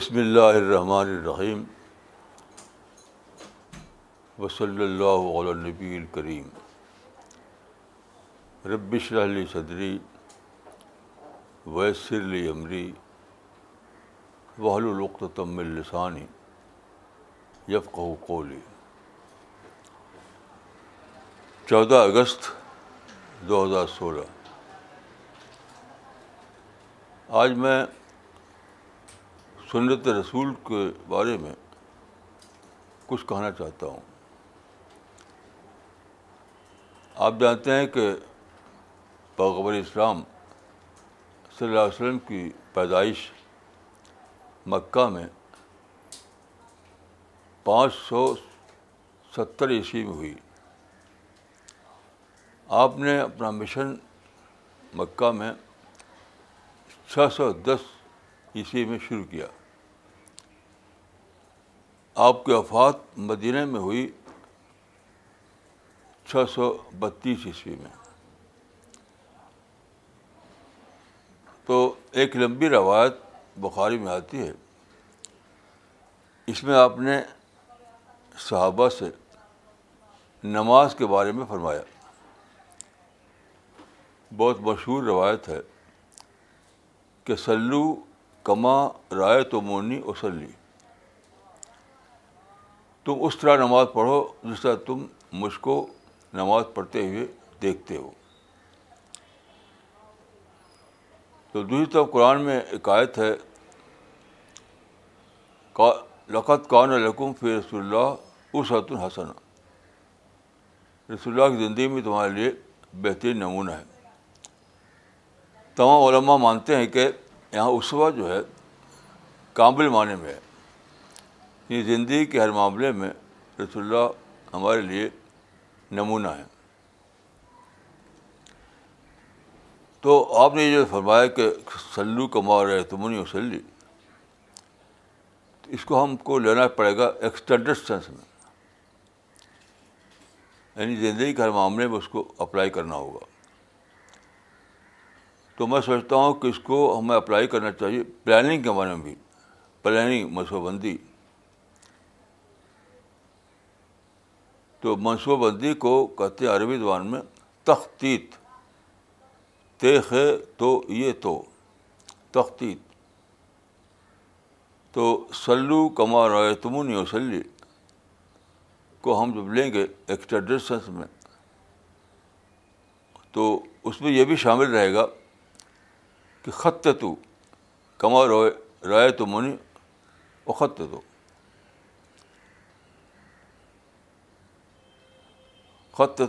بسم اللہ الرحمن الرحیم وصلی اللہ علی نبی الکریم ربش رحلی صدری ویسر لی عمری وحل القتم السانی یفق قولی چودہ اگست دو ہزار سولہ آج میں سنت رسول کے بارے میں کچھ کہنا چاہتا ہوں آپ جانتے ہیں کہ پیغبر اسلام صلی اللہ علیہ وسلم کی پیدائش مکہ میں پانچ سو ستر عیسوی میں ہوئی آپ نے اپنا مشن مکہ میں چھ سو دس عیسوی میں شروع کیا آپ کی وفات مدینہ میں ہوئی چھ سو بتیس عیسوی میں تو ایک لمبی روایت بخاری میں آتی ہے اس میں آپ نے صحابہ سے نماز کے بارے میں فرمایا بہت مشہور روایت ہے کہ سلو کما رائے تو مونی وسلی تم اس طرح نماز پڑھو جس طرح تم مجھ کو نماز پڑھتے ہوئے دیکھتے ہو تو دوسری طرف قرآن میں آیت ہے لقت کانکم فی رسول اللہ اسعت الحسن رسول اللہ کی زندگی میں تمہارے لیے بہترین نمونہ ہے تمام علماء مانتے ہیں کہ یہاں اسوا جو ہے کامل معنی میں ہے یعنی زندگی کے ہر معاملے میں رسول اللہ ہمارے لیے نمونہ ہے تو آپ نے یہ جو فرمایا کہ سلو کماور تمنی وسلی اس کو ہم کو لینا پڑے گا ایکسٹرڈ سینس میں یعنی زندگی کے ہر معاملے میں اس کو اپلائی کرنا ہوگا تو میں سوچتا ہوں کہ اس کو ہمیں اپلائی کرنا چاہیے پلاننگ کے بارے میں بھی پلاننگ منصوبہ بندی تو منصوبہ بندی کو کہتے ہیں عربی زبان میں تختیت تیخ تو یہ تو تختیت تو سلو کما رائے تمنی وسلی سلی کو ہم جب لیں گے ایکسٹرا ڈسٹنس میں تو اس میں یہ بھی شامل رہے گا کہ خط کما روئے رائے تمنی و خط تو خط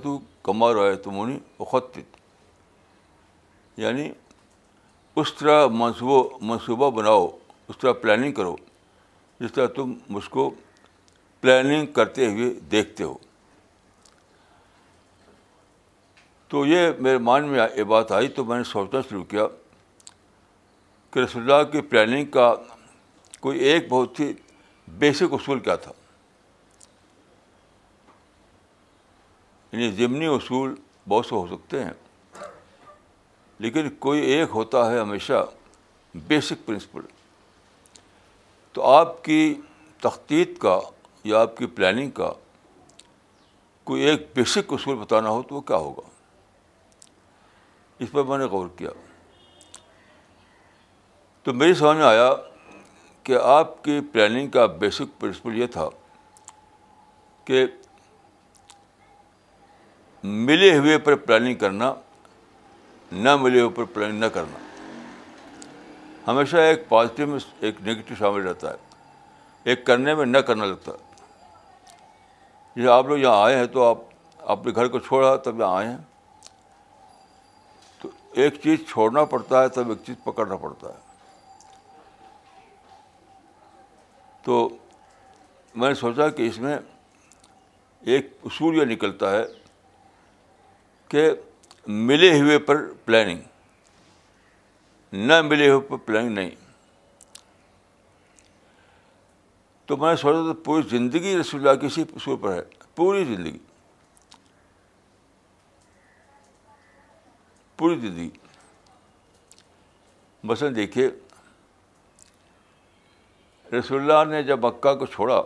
کما رہا ہے تمونی اخط یعنی اس طرح منصوبہ منصوبہ بناؤ اس طرح پلاننگ کرو جس طرح تم مجھ کو پلاننگ کرتے ہوئے دیکھتے ہو تو یہ میرے مان میں یہ بات آئی تو میں نے سوچنا شروع کیا کہ رسول اللہ کی پلاننگ کا کوئی ایک بہت ہی بیسک اصول کیا تھا یعنی ضمنی اصول بہت سے ہو سکتے ہیں لیکن کوئی ایک ہوتا ہے ہمیشہ بیسک پرنسپل تو آپ کی تختیت کا یا آپ کی پلاننگ کا کوئی ایک بیسک اصول بتانا ہو تو وہ کیا ہوگا اس پر میں نے غور کیا تو میری سمجھ میں آیا کہ آپ کی پلاننگ کا بیسک پرنسپل یہ تھا کہ ملے ہوئے پر پلاننگ کرنا نہ ملے ہوئے پر پلاننگ نہ کرنا ہمیشہ ایک پازیٹیو میں ایک نگیٹو شامل رہتا ہے ایک کرنے میں نہ کرنا لگتا ہے جیسے آپ لوگ یہاں آئے ہیں تو آپ اپنے گھر کو چھوڑا تب یہاں آئے ہیں تو ایک چیز چھوڑنا پڑتا ہے تب ایک چیز پکڑنا پڑتا ہے تو میں نے سوچا کہ اس میں ایک اصول یہ نکلتا ہے کہ ملے ہوئے پر پلاننگ نہ ملے ہوئے پر پلاننگ نہیں تو میں سوچا تھا پوری زندگی رسول اللہ کسی اصول پر ہے پوری زندگی پوری زندگی مثلاً دیکھیے رسول اللہ نے جب مکہ کو چھوڑا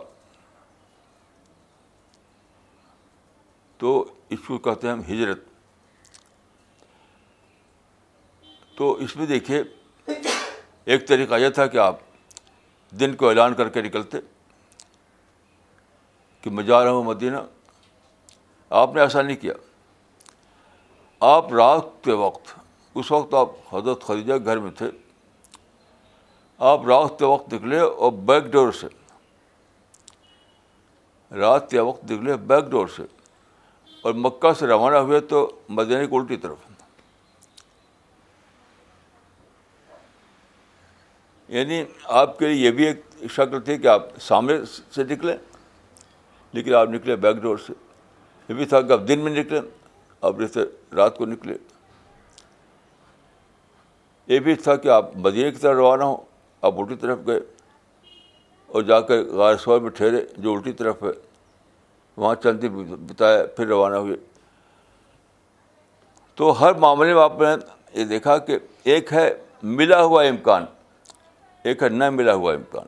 تو اس کو کہتے ہیں ہم ہجرت تو اس میں دیکھیے ایک طریقہ یہ تھا کہ آپ دن کو اعلان کر کے نکلتے کہ میں جا رہا ہوں مدینہ آپ نے ایسا نہیں کیا آپ رات کے وقت اس وقت آپ حضرت خریدا گھر میں تھے آپ رات کے وقت نکلے اور بیک ڈور سے رات کے وقت نکلے بیک ڈور سے اور مکہ سے روانہ ہوئے تو مدینہ کی الٹی طرف یعنی آپ کے لیے یہ بھی ایک شکل تھی کہ آپ سامنے سے نکلیں لیکن آپ نکلے بیک ڈور سے یہ بھی تھا کہ آپ دن میں نکلیں آپ جیسے رات کو نکلے یہ بھی تھا کہ آپ مدینہ کی طرف روانہ ہوں آپ الٹی طرف گئے اور جا کر سوار میں ٹھہرے جو الٹی طرف ہے وہاں چلتی بتایا پھر روانہ ہوئے تو ہر معاملے میں آپ نے یہ دیکھا کہ ایک ہے ملا ہوا امکان ایک ہے نہ ملا ہوا امکان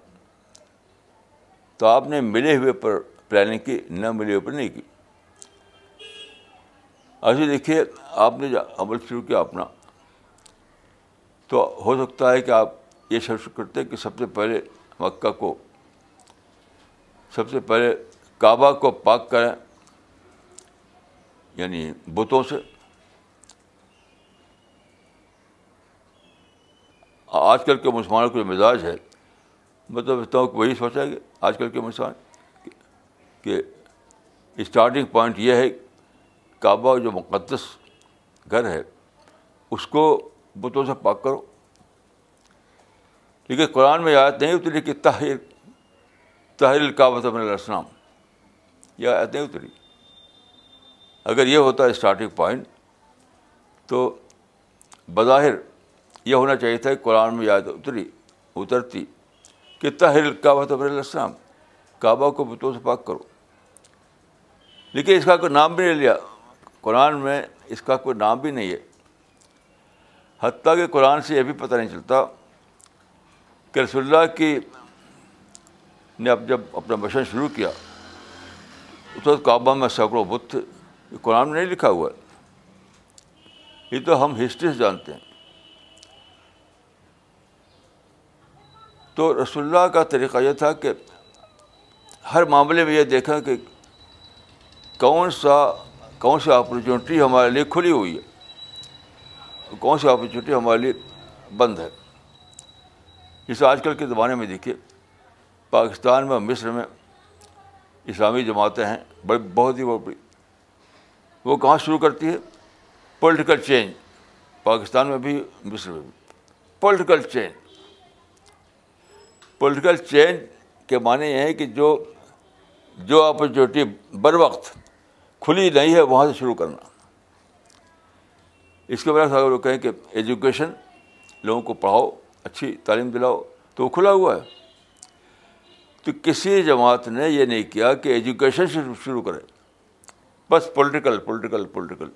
تو آپ نے ملے ہوئے پر پلاننگ کی نہ ملے ہوئے پر نہیں کی ایسے دیکھیے آپ نے عمل شروع کیا اپنا تو ہو سکتا ہے کہ آپ یہ شروع کرتے کہ سب سے پہلے مکہ کو سب سے پہلے کعبہ کو پاک کریں یعنی بتوں سے آج کل کے مسلمانوں کا جو مزاج ہے میں تو سمجھتا ہوں کہ وہی سوچا کہ آج کل کے مسلمان کہ اسٹارٹنگ پوائنٹ یہ ہے کعبہ جو مقدس گھر ہے اس کو بتوں سے پاک کرو لیکن قرآن میں آیت نہیں اتری کہ تحریر تحریر کعبہ السلام یہ آیت نہیں اتری اگر یہ ہوتا ہے اسٹارٹنگ پوائنٹ تو بظاہر یہ ہونا چاہیے تھا کہ قرآن میں یاد اتری اترتی تحر ہر تو طرح السلام کعبہ کو بتوں سے پاک کرو لیکن اس کا کوئی نام بھی نہیں لیا قرآن میں اس کا کوئی نام بھی نہیں ہے حتیٰ کہ قرآن سے یہ بھی پتہ نہیں چلتا کہ رسول اللہ کی نے اب جب اپنا مشن شروع کیا تو کعبہ میں شکڑ و بت قرآن میں نہیں لکھا ہوا ہے یہ تو ہم ہسٹری سے جانتے ہیں تو رسول اللہ کا طریقہ یہ تھا کہ ہر معاملے میں یہ دیکھا کہ کون سا کون سی اپرچونیٹی ہمارے لیے کھلی ہوئی ہے کون سی اپرچونیٹی ہمارے لیے بند ہے جیسے آج کل کے زمانے میں دیکھیے پاکستان میں مصر میں اسلامی جماعتیں ہیں بڑی بہت ہی بڑی وہ کہاں شروع کرتی ہے پولیٹیکل چینج پاکستان میں بھی مصر میں بھی پولیٹیکل چینج پولیٹیکل چینج کے معنی یہ ہیں کہ جو جو اپرچونیٹی بر وقت کھلی نہیں ہے وہاں سے شروع کرنا اس کے برعکس اگر وہ کہیں کہ ایجوکیشن لوگوں کو پڑھاؤ اچھی تعلیم دلاؤ تو وہ کھلا ہوا ہے تو کسی جماعت نے یہ نہیں کیا کہ ایجوکیشن سے شروع کرے بس پولیٹیکل پولیٹیکل پولیٹیکل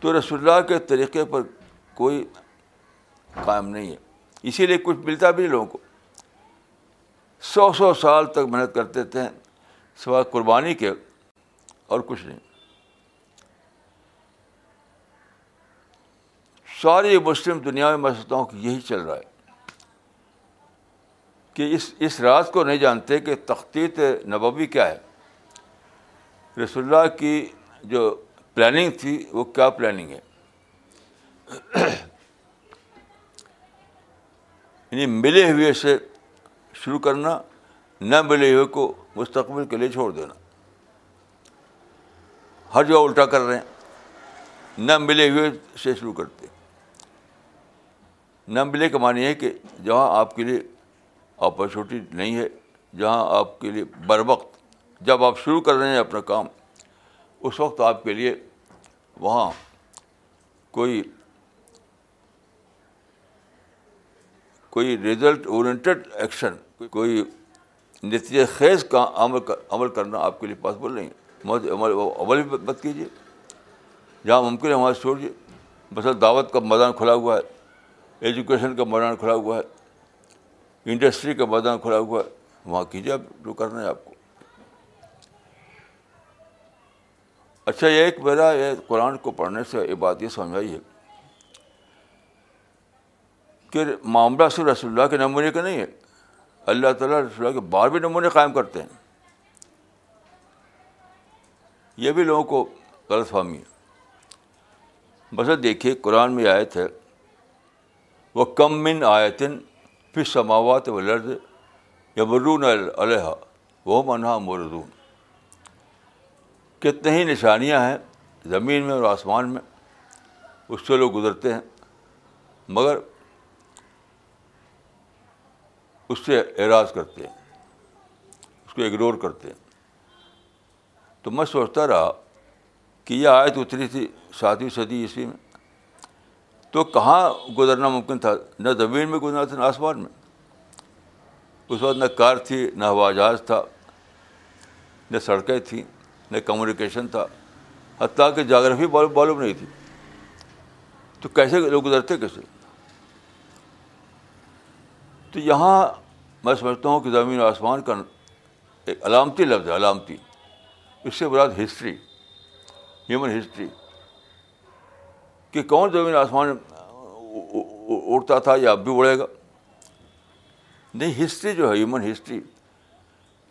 تو رسول اللہ کے طریقے پر کوئی قائم نہیں ہے اسی لیے کچھ ملتا بھی لوگوں کو سو سو سال تک محنت کرتے تھے سوائے قربانی کے اور کچھ نہیں ساری مسلم دنیا میں میں ہوں کہ یہی چل رہا ہے کہ اس اس رات کو نہیں جانتے کہ تختیت نبوی کیا ہے رسول اللہ کی جو پلاننگ تھی وہ کیا پلاننگ ہے یعنی ملے ہوئے سے شروع کرنا نہ ملے ہوئے کو مستقبل کے لیے چھوڑ دینا ہر جگہ الٹا کر رہے ہیں نہ ملے ہوئے سے شروع کرتے نہ ملے کا معنی ہے کہ جہاں آپ کے لیے اپرچونیٹی نہیں ہے جہاں آپ کے لیے بر وقت جب آپ شروع کر رہے ہیں اپنا کام اس وقت آپ کے لیے وہاں کوئی کوئی ریزلٹ اورینٹیڈ ایکشن کوئی نتیجہ خیز کا عمل عمل کرنا آپ کے لیے پاسبل نہیں ہے عمل عمل بھی مت کیجیے جہاں ممکن ہے وہاں چھوڑیے بس دعوت کا میدان کھلا ہوا ہے ایجوکیشن کا میدان کھلا ہوا ہے انڈسٹری کا میدان کھلا ہوا ہے وہاں کیجیے آپ جو کرنا ہے آپ کو اچھا یہ ایک میرا یہ قرآن کو پڑھنے سے یہ بات یہ سمجھ آئی ہے کہ معاملہ صرف رسول اللہ کے نمونے کا نہیں ہے اللہ تعالیٰ رسول اللہ کے بار بھی نمونے قائم کرتے ہیں یہ بھی لوگوں کو غلط فہمی ہے بس دیکھیے قرآن میں آیت ہے وہ کم من آیتن پھر سماوات و لرد یا برون علیہ وہ منہا مردون کتنے ہی نشانیاں ہیں زمین میں اور آسمان میں اس سے لوگ گزرتے ہیں مگر اس سے اعراض کرتے ہیں اس کو اگنور کرتے ہیں تو میں سوچتا رہا کہ یہ آیت اتری تھی ساتویں صدی عیسوی میں تو کہاں گزرنا ممکن تھا نہ زمین میں گزرنا تھا نہ آسمان میں اس وقت نہ کار تھی نہ ہوا جہاز تھا نہ سڑکیں تھیں نہ کمیونیکیشن تھا حتیٰ کہ جاگرافی معلوم نہیں تھی تو کیسے لوگ گزرتے کیسے تو یہاں میں سمجھتا ہوں کہ زمین و آسمان کا ایک علامتی لفظ ہے علامتی اس سے براد ہسٹری ہیومن ہسٹری کہ کون زمین آسمان اڑتا تھا یا اب بھی اڑے گا نہیں ہسٹری جو ہے ہیومن ہسٹری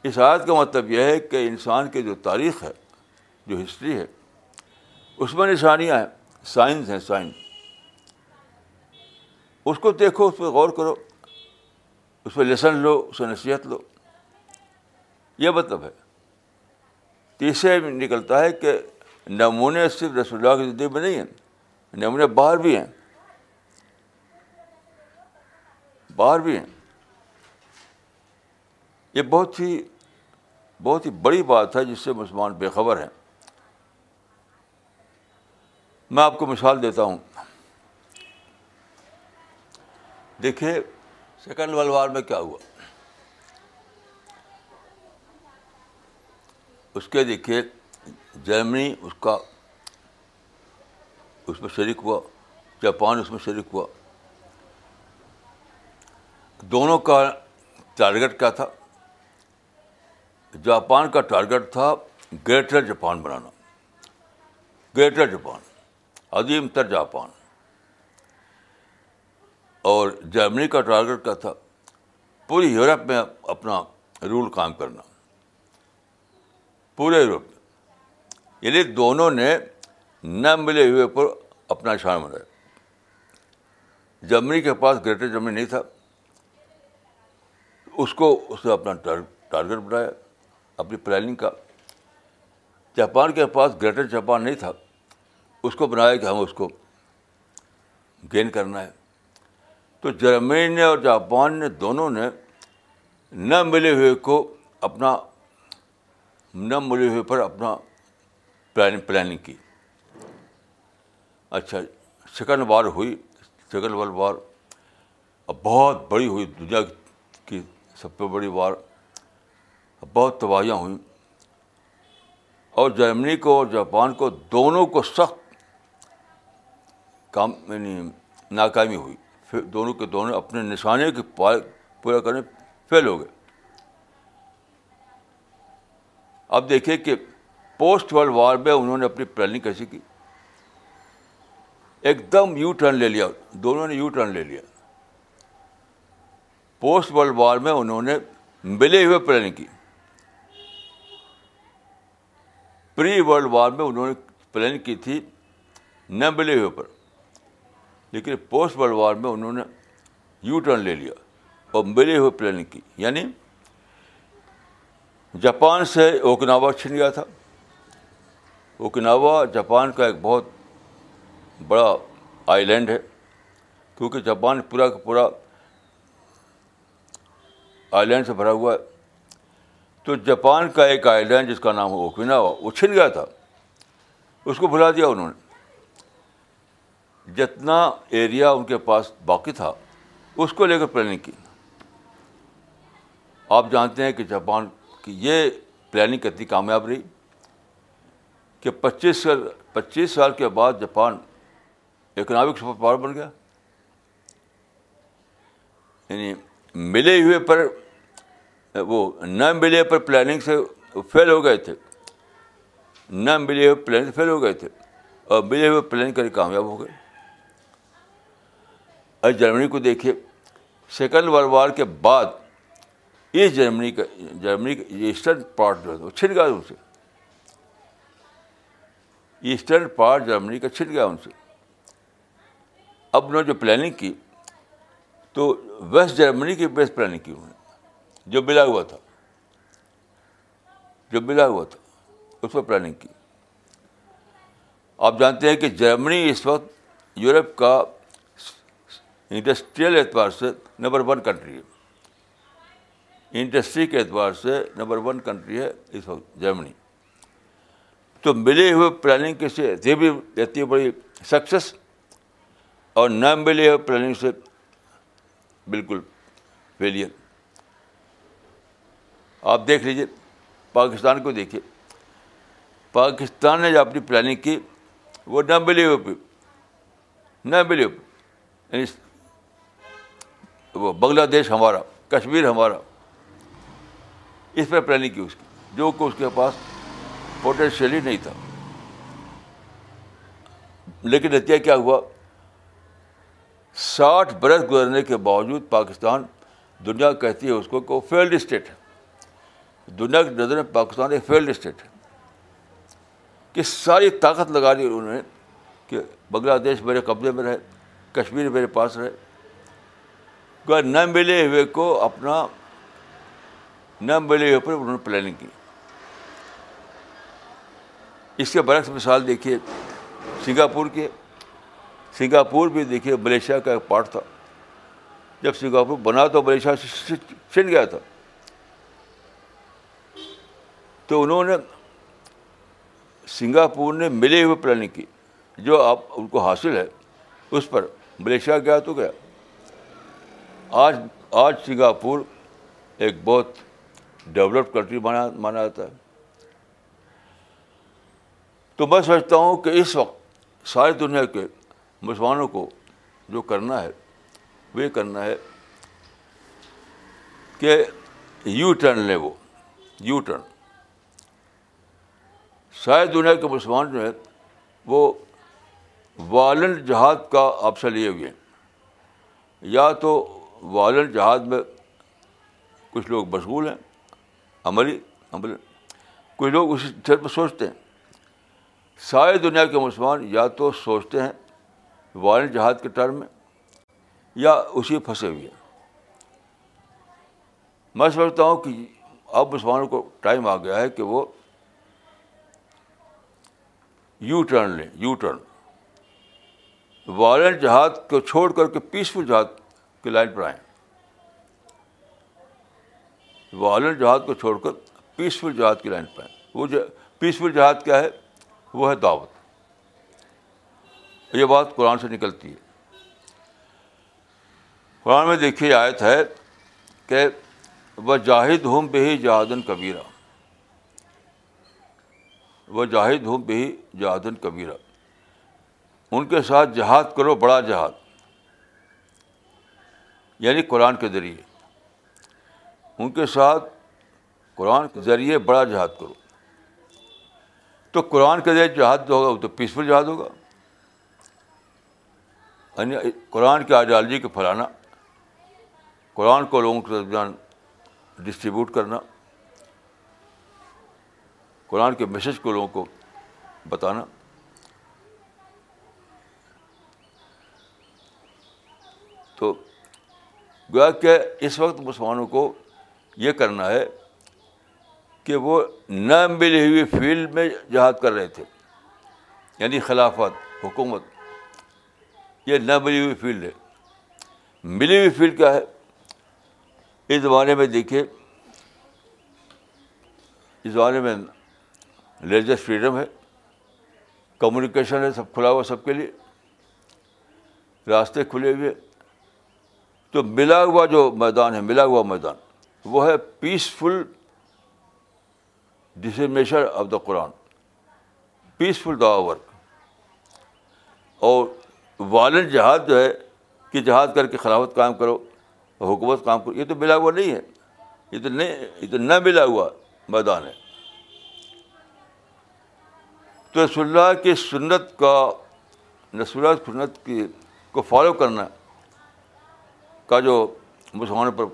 اس آیت کا مطلب یہ ہے کہ انسان کی جو تاریخ ہے جو ہسٹری ہے اس میں نشانیاں ہیں سائنس ہیں سائنس اس کو دیکھو اس پہ غور کرو اس پہ لیسن لو اس میں نصیحت لو یہ مطلب ہے تیسرے نکلتا ہے کہ نمونے صرف رسول اللہ کی زندگی میں نہیں ہیں نمونے باہر بھی ہیں باہر بھی ہیں یہ بہت ہی بہت ہی بڑی بات ہے جس سے مسلمان بے خبر ہیں میں آپ کو مثال دیتا ہوں دیکھیے سیکنڈ ورلڈ وار میں کیا ہوا اس کے دیکھیے جرمنی اس کا اس میں شریک ہوا جاپان اس میں شریک ہوا دونوں کا ٹارگیٹ کیا تھا جاپان کا ٹارگیٹ تھا گریٹر جاپان بنانا گریٹر جاپان عظیم تر جاپان اور جرمنی کا ٹارگیٹ کا تھا پوری یورپ میں اپنا رول قائم کرنا پورے یورپ میں یعنی دونوں نے نہ ملے ہوئے پر اپنا شان بنایا جرمنی کے پاس گریٹر جرمنی نہیں تھا اس کو اس نے اپنا ٹارگیٹ بنایا اپنی پلاننگ کا جاپان کے پاس گریٹر جاپان نہیں تھا اس کو بنایا کہ ہم اس کو گین کرنا ہے تو جرمنی نے اور جاپان نے دونوں نے نہ ملے ہوئے کو اپنا نہ ملے ہوئے پر اپنا پلان پلاننگ کی اچھا سیکنڈ وار ہوئی سیکنڈ ورلڈ وار بہت بڑی ہوئی دنیا کی سب سے بڑی وار بہت تباہیاں ہوئیں اور جرمنی کو اور جاپان کو دونوں کو سخت کام یعنی ناکامی ہوئی دونوں دونوں کے اپنے کے کی پورا کرنے فیل ہو گئے اب دیکھیں کہ پوسٹ ورلڈ وار میں انہوں نے اپنی پلاننگ کیسی کی ایک دم یو ٹرن لے لیا دونوں نے یو ٹرن لے لیا پوسٹ ورلڈ وار میں انہوں نے ملے ہوئے پلاننگ کی پری ورلڈ وار میں انہوں نے پلاننگ کی تھی نہ ملے ہوئے پر لیکن پوسٹ ورلڈ وار میں انہوں نے یو ٹرن لے لیا اور ملے ہوئے پلاننگ کی یعنی جاپان سے اوکناوا چھن گیا تھا اوکناوا جاپان کا ایک بہت بڑا آئی لینڈ ہے کیونکہ جاپان پورا کا پورا آئی لینڈ سے بھرا ہوا ہے تو جاپان کا ایک آئی لینڈ جس کا نام ہو اوکناوا وہ چھن گیا تھا اس کو بھلا دیا انہوں نے جتنا ایریا ان کے پاس باقی تھا اس کو لے کر پلاننگ کی آپ جانتے ہیں کہ جاپان کی یہ پلاننگ اتنی کامیاب رہی کہ پچیس سال پچیس سال کے بعد جاپان اکنامک سپر پاور بن گیا یعنی ملے ہوئے پر وہ نہ ملے پر پلاننگ سے فیل ہو گئے تھے نہ ملے ہوئے پلاننگ سے فیل ہو گئے تھے اور ملے ہوئے پلاننگ کر کے کامیاب ہو گئے اور جرمنی کو دیکھیے سیکنڈ ورلڈ وار کے بعد ایسٹ جرمنی کا جرمنی کا ایسٹرن پارٹ جو ہے وہ چھٹ گیا ان سے ایسٹرن پارٹ جرمنی کا چھٹ گیا ان سے اب انہوں نے جو پلاننگ کی تو ویسٹ جرمنی کی بیسٹ پلاننگ کی انہوں نے جو بلا ہوا تھا جو بلا ہوا تھا اس پر پلاننگ کی آپ جانتے ہیں کہ جرمنی اس وقت یورپ کا انڈسٹریل اعتبار سے نمبر ون کنٹری ہے انڈسٹری کے اعتبار سے نمبر ون کنٹری ہے اس وقت جرمنی تو ملے ہوئے پلاننگ کے سے یہ بھی رہتی بڑی سکسیس اور نہ ملے ہوئے پلاننگ سے بالکل فیلئر آپ دیکھ لیجیے پاکستان کو دیکھیے پاکستان نے جو اپنی پلاننگ کی وہ نہ ملے ہوئے نہ ملے ہوئے یعنی وہ بنگلہ دیش ہمارا کشمیر ہمارا اس پہ پلاننگ کی اس کی جو کہ اس کے پاس پوٹینشیلی نہیں تھا لیکن اتیا کیا ہوا ساٹھ برس گزرنے کے باوجود پاکستان دنیا کہتی ہے اس کو کہ وہ فیلڈ اسٹیٹ ہے دنیا کی نظر میں پاکستان ایک فیلڈ اسٹیٹ ہے کہ ساری طاقت لگا دی انہوں نے کہ بنگلہ دیش میرے قبضے میں رہے کشمیر میرے پاس رہے نہ ملے ہوئے کو اپنا نہ ملے ہوئے پر انہوں نے پلاننگ کی اس کے برعکس مثال دیکھیے سنگاپور کے سنگاپور بھی دیکھیے ملیشیا کا ایک پارٹ تھا جب سنگاپور بنا تو ملیشیا سے چھن گیا تھا تو انہوں نے سنگاپور نے ملے ہوئے پلاننگ کی جو آپ ان کو حاصل ہے اس پر ملیشیا گیا تو گیا آج آج سنگاپور ایک بہت ڈیولپڈ کنٹری مانا مانا جاتا ہے تو میں سمجھتا ہوں کہ اس وقت ساری دنیا کے مسلمانوں کو جو کرنا ہے وہ یہ کرنا ہے کہ یو ٹرن لیں وہ یو ٹرن ساری دنیا کے مسلمان جو ہیں وہ وائلنٹ جہاد کا آپشن لیے ہوئے ہیں یا تو وائلنٹ جہاد میں کچھ لوگ مشغول ہیں عملی عمل کچھ لوگ اسی ڈر پر سوچتے ہیں ساری دنیا کے مسلمان یا تو سوچتے ہیں وائلنٹ جہاد کے ٹرم میں یا اسی پھنسے ہوئے ہیں میں سمجھتا ہوں کہ اب مسلمانوں کو ٹائم آ گیا ہے کہ وہ یو ٹرن لیں یو ٹرن وائلنٹ جہاد کو چھوڑ کر کے پیسفل جہاد لائن پر آئیں وائلنٹ جہاد کو چھوڑ کر پیسفل جہاد کی لائن پر آئیں وہ پیسفل جہاد کیا ہے وہ ہے دعوت یہ بات قرآن سے نکلتی ہے قرآن میں دیکھیے آیت ہے کہ وہ جاہد ہوں بے ہی جہاد وہ جاہد بے بہی جہادن کبیرہ ان کے ساتھ جہاد کرو بڑا جہاد یعنی قرآن کے ذریعے ان کے ساتھ قرآن کے ذریعے بڑا جہاد کرو تو قرآن کے ذریعے جہاد جو ہوگا وہ تو پیسفل جہاد ہوگا یعنی قرآن کی آئیڈیالوجی کو پھیلانا قرآن کو لوگوں کے درمیان ڈسٹریبیوٹ کرنا قرآن کے میسیج کو لوگوں کو بتانا تو گویا کہ اس وقت مسلمانوں کو یہ کرنا ہے کہ وہ نہ ملی ہوئی فیلڈ میں جہاد کر رہے تھے یعنی خلافت حکومت یہ نہ ملی ہوئی فیلڈ ہے ملی ہوئی فیلڈ کیا ہے اس زمانے میں دیکھیے اس زمانے میں ریجس فریڈم ہے کمیونیکیشن ہے سب کھلا ہوا سب کے لیے راستے کھلے ہوئے تو ملا ہوا جو میدان ہے ملا ہوا میدان وہ ہے peaceful dissemination of the Quran peaceful دعا ورک اور وائلنٹ جہاد جو ہے کہ جہاد کر کے خلافت کام کرو حکومت کام کرو یہ تو ملا ہوا نہیں ہے یہ تو نہیں یہ تو نہ ملا ہوا میدان ہے تو رسول اللہ کی سنت کا اللہ سنت کی کو فالو کرنا کا جو مسلمانوں پر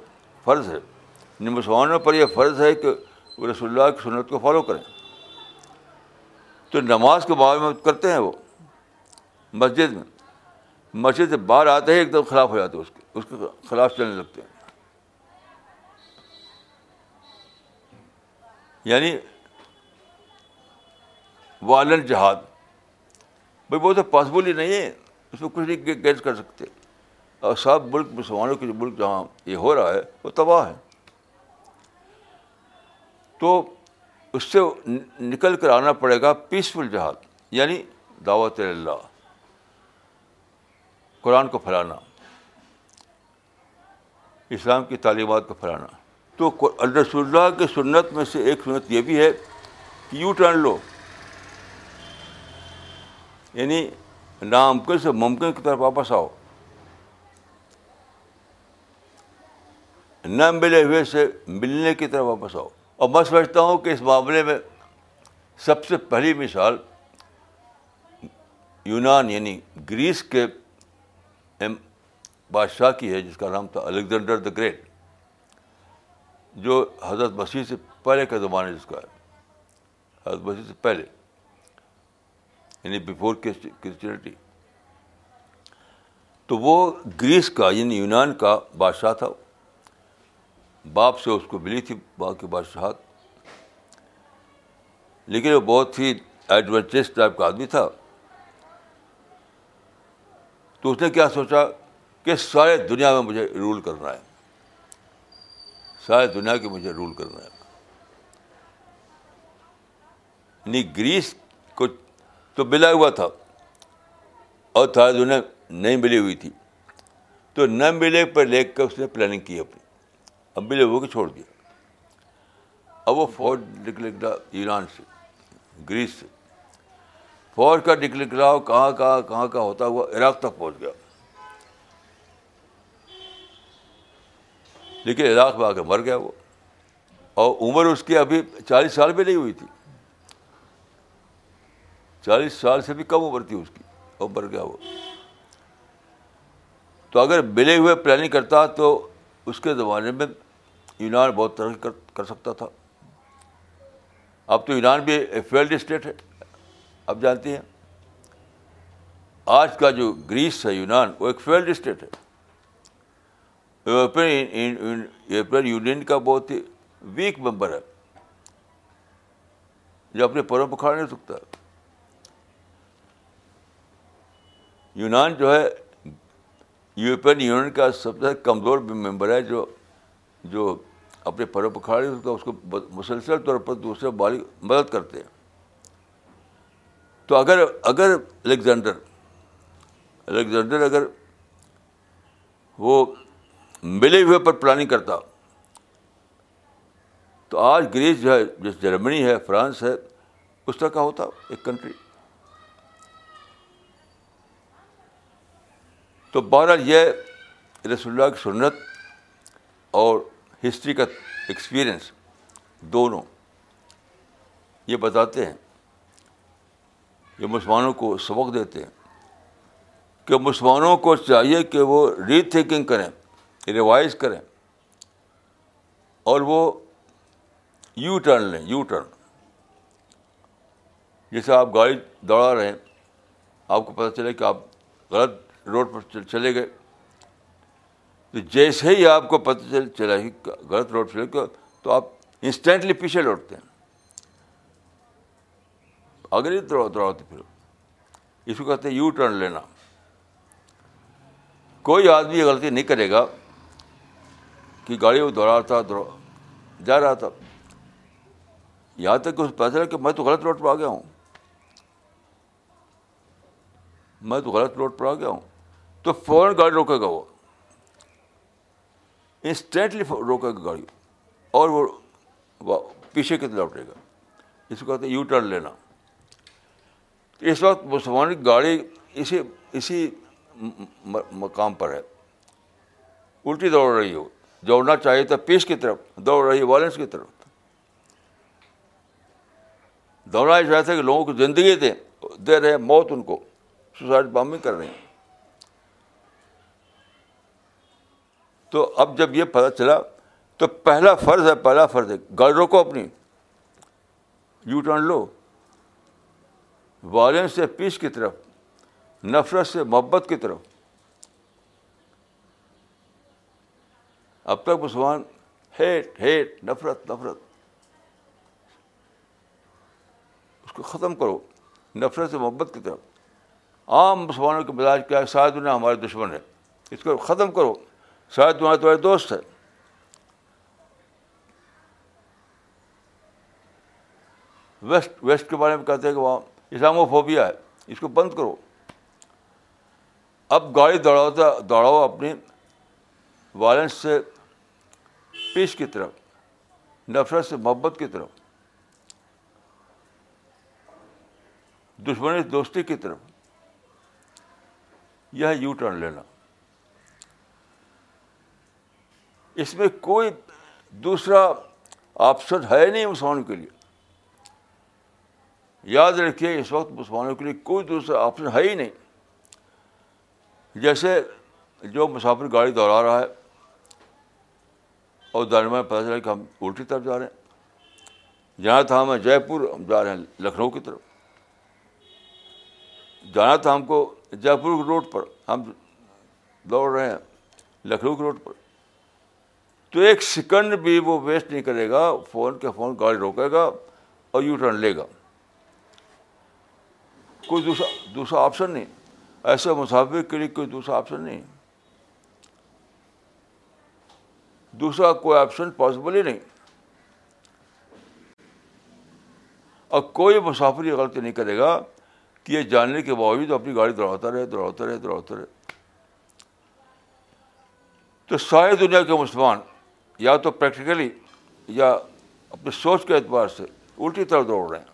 فرض ہے یعنی مسلمانوں پر یہ فرض ہے کہ رسول اللہ کی سنت کو فالو کریں تو نماز کے بعد میں کرتے ہیں وہ مسجد میں مسجد سے باہر آتے ہی ایک دم خلاف ہو جاتے ہیں اس کے اس کے خلاف چلنے لگتے ہیں یعنی والن جہاد بھائی وہ تو پاسبل ہی نہیں ہے اس میں کچھ نہیں گیس کر سکتے اور سب ملک مسلمانوں کے جو ملک جہاں یہ ہو رہا ہے وہ تباہ ہے تو اس سے نکل کر آنا پڑے گا پیسفل جہاد یعنی دعوت اللہ قرآن کو پھیلانا اسلام کی تعلیمات کو پھیلانا تو رسول اللہ کی سنت میں سے ایک سنت یہ بھی ہے کہ یو ٹرن لو یعنی نامکن سے ممکن کی طرف واپس آؤ نہ ملے ہوئے سے ملنے کی طرح واپس آؤ اور میں سمجھتا ہوں کہ اس معاملے میں سب سے پہلی مثال یونان یعنی گریس کے بادشاہ کی ہے جس کا نام تھا الیگزینڈر دا گریٹ جو حضرت مسیح سے پہلے کا زمانہ جس کا ہے حضرت مسیح سے پہلے یعنی بفور کرسچینٹی تو وہ گریس کا یعنی یونان کا بادشاہ تھا باپ سے اس کو ملی تھی باپ کے بادشاہت لیکن وہ بہت ہی ایڈونچرس ٹائپ کا آدمی تھا تو اس نے کیا سوچا کہ سارے دنیا میں مجھے رول کرنا ہے سارے دنیا کے مجھے رول کرنا ہے یعنی گریس کو تو ملا ہوا تھا اور تھا جنہیں نہیں ملی ہوئی تھی تو نہ ملے پر لے کر اس نے پلاننگ کی اپنی اب ہو کے چھوڑ دیا اب وہ فوج نکل نکلا ایران سے گریس سے فوج کا نکل نکلا ہو کہاں کہاں کہاں کا ہوتا ہوا عراق تک پہنچ گیا لیکن عراق میں آ کے مر گیا وہ اور عمر اس کی ابھی چالیس سال بھی نہیں ہوئی تھی چالیس سال سے بھی کم عمر تھی اس کی اور مر گیا وہ تو اگر ملے ہوئے پلاننگ کرتا تو اس کے زمانے میں بہت ترقی کر کر سکتا تھا اب تو ایران بھی فیلڈ اسٹیٹ ہے آپ جانتے ہیں آج کا جو گریس ہے یونان وہ ایک فیلڈ اسٹیٹ ہے یورپین یورپین یونین کا بہت ہی ویک ممبر ہے جو اپنے پروں پہ کھڑا نہیں سکتا یونان جو ہے یورپین یونین کا سب سے کمزور ممبر ہے جو جو اپنے پھلوں پہ کھڑے ہوتے اس کو مسلسل طور پر دوسرے بالغ مدد کرتے ہیں تو اگر اگر الیگزینڈر الیگزینڈر اگر وہ ملے ہوئے پر پلاننگ کرتا تو آج گریس جو ہے جیسے جرمنی ہے فرانس ہے اس طرح کا ہوتا ایک کنٹری تو بہرحال یہ رسول اللہ کی سنت اور ہسٹری کا ایکسپیرئنس دونوں یہ بتاتے ہیں یہ مسلمانوں کو سبق دیتے ہیں کہ مسلمانوں کو چاہیے کہ وہ ری تھنکنگ کریں ریوائز کریں اور وہ یو ٹرن لیں یو ٹرن جیسے آپ گاڑی دوڑا رہے ہیں آپ کو پتہ چلے کہ آپ غلط روڈ پر چلے گئے تو جیسے ہی آپ کو پتہ چل چلا ہی غلط روڈ پہلے تو آپ انسٹنٹلی پیچھے لوٹتے ہیں پھر اس کو کہتے ہیں یو ٹرن لینا کوئی آدمی یہ غلطی نہیں کرے گا کہ گاڑی وہ دوڑا تھا جا رہا تھا یہاں تک کہ پتہ چلا کہ میں تو غلط روڈ پر آ گیا ہوں میں تو غلط روڈ پر آ گیا ہوں تو فوراً گاڑی روکے گا وہ انسٹینٹلی روکے گا گاڑی اور وہ پیچھے کتنا لوٹے گا اس کو کہتے ہیں یو ٹرن لینا اس وقت مسلمان کی گاڑی اسی اسی مقام پر ہے الٹی دوڑ رہی ہو دوڑنا چاہیے تو پیس کی طرف دوڑ رہی ہے وائلنس کی طرف دوڑنا یہ ہے کہ لوگوں کو زندگی دیں دے رہے ہیں موت ان کو سوسائڈ بامبنگ کر رہے ہیں تو اب جب یہ پتہ چلا تو پہلا فرض ہے پہلا فرض ہے گڑ روکو اپنی یو ٹرن لو والن سے پیس کی طرف نفرت سے محبت کی طرف اب تک مسلمان ہیٹ ہیٹ نفرت نفرت اس کو ختم کرو نفرت سے محبت کی طرف عام مسلمانوں کے مزاج کیا ہے ساری دنیا ہمارے دشمن ہے اس کو ختم کرو شاید تمہارے تمہارے دوست ہے ویسٹ ویسٹ کے بارے میں کہتے ہیں کہ وہاں فوبیا ہے اس کو بند کرو اب گاڑی دوڑاؤ دوڑاؤ اپنی وائلنس سے پیس کی طرف نفرت سے محبت کی طرف دشمنی دوستی کی طرف یہ یو ٹرن لینا اس میں کوئی دوسرا آپشن ہے نہیں مسلمانوں کے لیے یاد رکھیے اس وقت مسلمانوں کے لیے کوئی دوسرا آپشن ہے ہی نہیں جیسے جو مسافر گاڑی دوڑا رہا ہے اور درمیان پتہ چلا کہ ہم الٹی طرف جا رہے ہیں جانا تھا ہمیں جے پور ہم جا رہے ہیں لکھنؤ کی طرف جانا تھا ہم کو جے پور روڈ پر ہم دوڑ رہے ہیں لکھنؤ کے روڈ پر تو ایک سیکنڈ بھی وہ ویسٹ نہیں کرے گا فون کے فون گاڑی روکے گا اور یو ٹرن لے گا کوئی دوسرا دوسرا آپشن نہیں ایسے مسافر کے لیے کوئی دوسرا آپشن نہیں دوسرا کوئی آپشن پاسبل ہی نہیں اور کوئی مسافر یہ غلطی نہیں کرے گا کہ یہ جاننے کے باوجود اپنی گاڑی دوڑاتا رہے دوڑاتا رہے دوڑاتا رہے تو ساری دنیا کے مسلمان یا تو پریکٹیکلی یا اپنی سوچ کے اعتبار سے الٹی طرف دوڑ رہے ہیں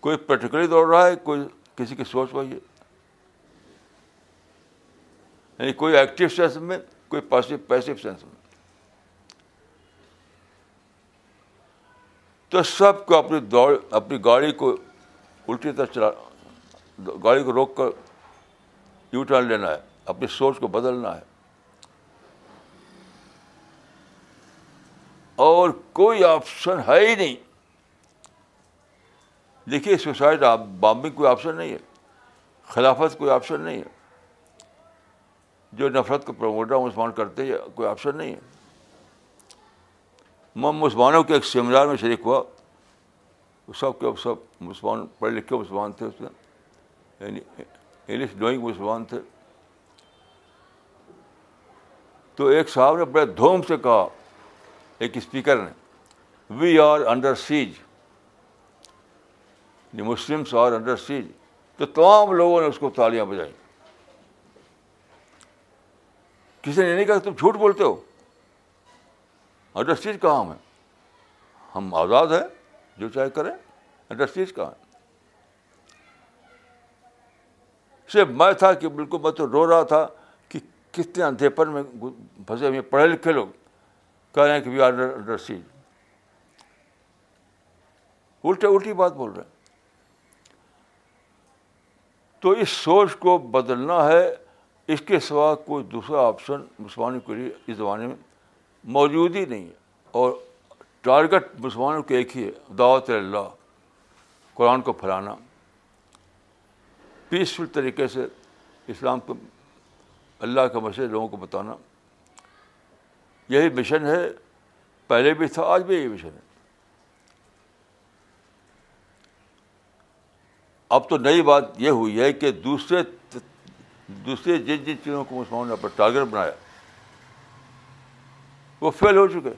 کوئی پریکٹیکلی دوڑ رہا ہے کوئی کسی کی سوچ ہے یعنی کوئی ایکٹیو سینس میں کوئی پاسو پیسو سینس میں تو سب کو اپنی دوڑ اپنی گاڑی کو الٹی طرف چلا گاڑی کو روک کر یو ٹرن لینا ہے اپنی سوچ کو بدلنا ہے اور کوئی آپشن ہے ہی نہیں دیکھیے سوسائڈ بامبنگ کوئی آپشن نہیں ہے خلافت کوئی آپشن نہیں ہے جو نفرت کو پروموٹر مسلمان کرتے ہیں کوئی آپشن نہیں ہے میں مسلمانوں کے ایک سیمینار میں شریک ہوا سب کے سب مسلمان پڑھے لکھے مسلمان تھے اس میں یعنی انگلش ڈوئنگ مسلمان تھے تو ایک صاحب نے بڑے دھوم سے کہا ایک اسپیکر نے we are under siege the under siege تو تمام لوگوں نے اس کو تالیاں بجائی کسی نے نہیں کہا تم جھوٹ بولتے ہو سیج کہاں ہے ہم آزاد ہیں جو چاہے کریں انڈر کہاں ہے صرف میں تھا کہ بالکل میں تو رو رہا تھا کہ کتنے اندھیپن پر میں پھنسے ہوئے پڑھے لکھے لوگ کہہ رہے ہیں کہ وی آر انڈر سیج الٹے الٹی بات بول رہے ہیں تو اس سوچ کو بدلنا ہے اس کے سوا کوئی دوسرا آپشن مسلمانوں کے لیے اس زمانے میں موجود ہی نہیں ہے اور ٹارگیٹ مسلمانوں کے ایک ہی ہے دعوت اللہ قرآن کو پھیلانا پیسفل طریقے سے اسلام کو اللہ کا مسئلہ لوگوں کو بتانا یہی مشن ہے پہلے بھی تھا آج بھی یہی مشن ہے اب تو نئی بات یہ ہوئی ہے کہ دوسرے دوسرے جن جن چیزوں کو مسلمانوں نے اپنا ٹارگیٹ بنایا وہ فیل ہو چکے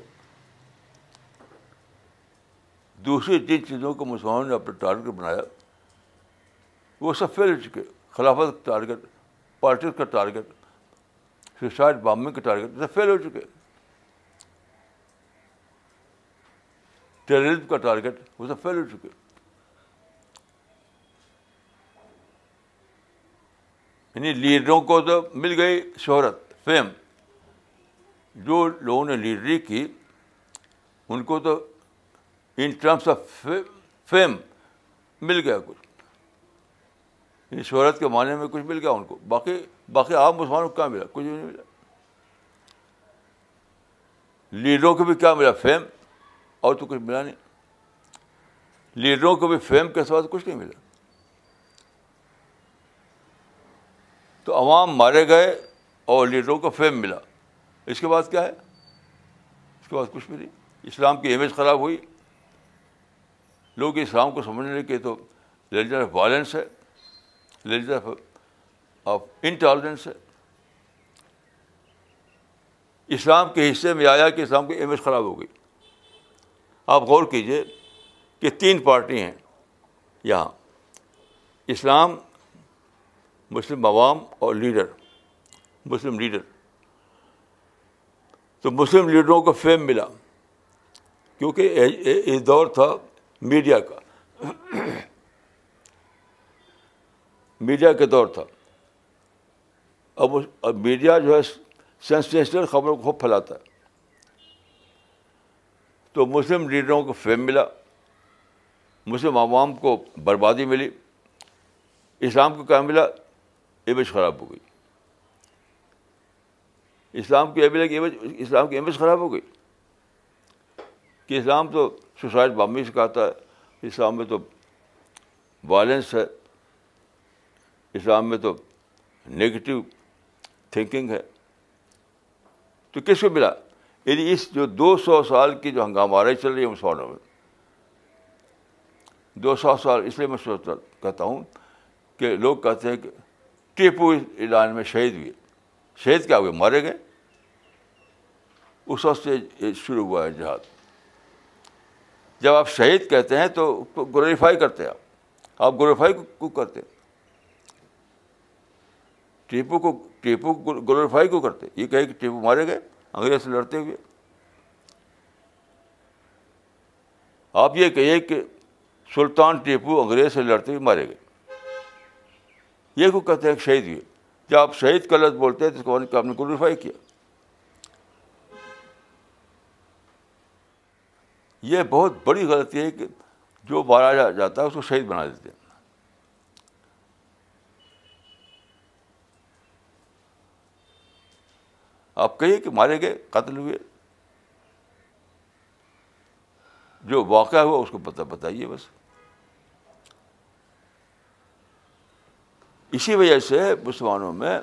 دوسری جن چیزوں کو مسلمانوں نے اپنا ٹارگیٹ بنایا وہ سب فیل ہو چکے خلافت کا ٹارگیٹ پارٹیز کا ٹارگیٹ سوسائڈ بامبنگ کا ٹارگیٹ سب فیل ہو چکے ٹیررزم کا ٹارگیٹ وہ سب فیل ہو چکے یعنی لیڈروں کو تو مل گئی شہرت فیم جو لوگوں نے لیڈری کی ان کو تو ان ٹرمس آف فیم مل گیا کچھ یعنی شہرت کے معنی میں کچھ مل گیا ان کو باقی باقی عام مسلمانوں کو کیا ملا کچھ بھی نہیں ملا لیڈروں کو بھی کیا ملا فیم اور تو کچھ ملا نہیں لیڈروں کو بھی فیم کے سوا کچھ نہیں ملا تو عوام مارے گئے اور لیڈروں کو فیم ملا اس کے بعد کیا ہے اس کے بعد کچھ بھی نہیں اسلام کی امیج خراب ہوئی لوگ اسلام کو سمجھنے لگے تو ریلیجن آف وائلنس ہے ریلیجن آف آف انٹالرنس ہے اسلام کے حصے میں آیا کہ اسلام کی امیج خراب ہو گئی آپ غور کیجیے کہ تین پارٹی ہیں یہاں اسلام مسلم عوام اور لیڈر مسلم لیڈر تو مسلم لیڈروں کو فیم ملا کیونکہ یہ دور تھا میڈیا کا میڈیا کا دور تھا اب میڈیا جو ہے سینسیشنل خبروں کو خوب پھیلاتا ہے تو مسلم لیڈروں کو فیم ملا مسلم عوام کو بربادی ملی اسلام کو کیا ملا ایمیج خراب ہو گئی اسلام کی اسلام کی امیج خراب ہو گئی کہ اسلام تو سوسائڈ بامبے سے کہتا ہے اسلام میں تو وائلنس ہے اسلام میں تو نگیٹو تھنکنگ ہے تو کس کو ملا یعنی اس جو دو سو سال کی جو ہنگامہ رہی چل رہی ہے مسلمانوں میں دو سو سال اس لیے میں سوچتا کہتا ہوں کہ لوگ کہتے ہیں کہ ٹیپو ایران میں شہید ہوئے شہید کیا ہوئے مارے گئے اس وقت سے شروع ہوا ہے جہاد جب آپ شہید کہتے ہیں تو گلوریفائی کرتے ہیں آپ آپ گلوریفائی کو کرتے ٹیپو کو ٹیپو گلوریفائی کو کرتے یہ کہے کہ ٹیپو مارے گئے انگریز سے لڑتے ہوئے آپ یہ کہیے کہ سلطان ٹیپو انگریز سے لڑتے ہوئے مارے گئے یہ کو کہتے ہیں شہید ہوئے جب آپ شہید کا لفظ بولتے ہیں تو اس کو آپ نے کلوریفائی کیا یہ بہت بڑی غلطی ہے کہ جو مارا جاتا ہے اس کو شہید بنا دیتے ہیں آپ کہیے کہ مارے گئے قتل ہوئے جو واقعہ ہوا اس کو پتا بتائیے بس اسی وجہ سے مسلمانوں میں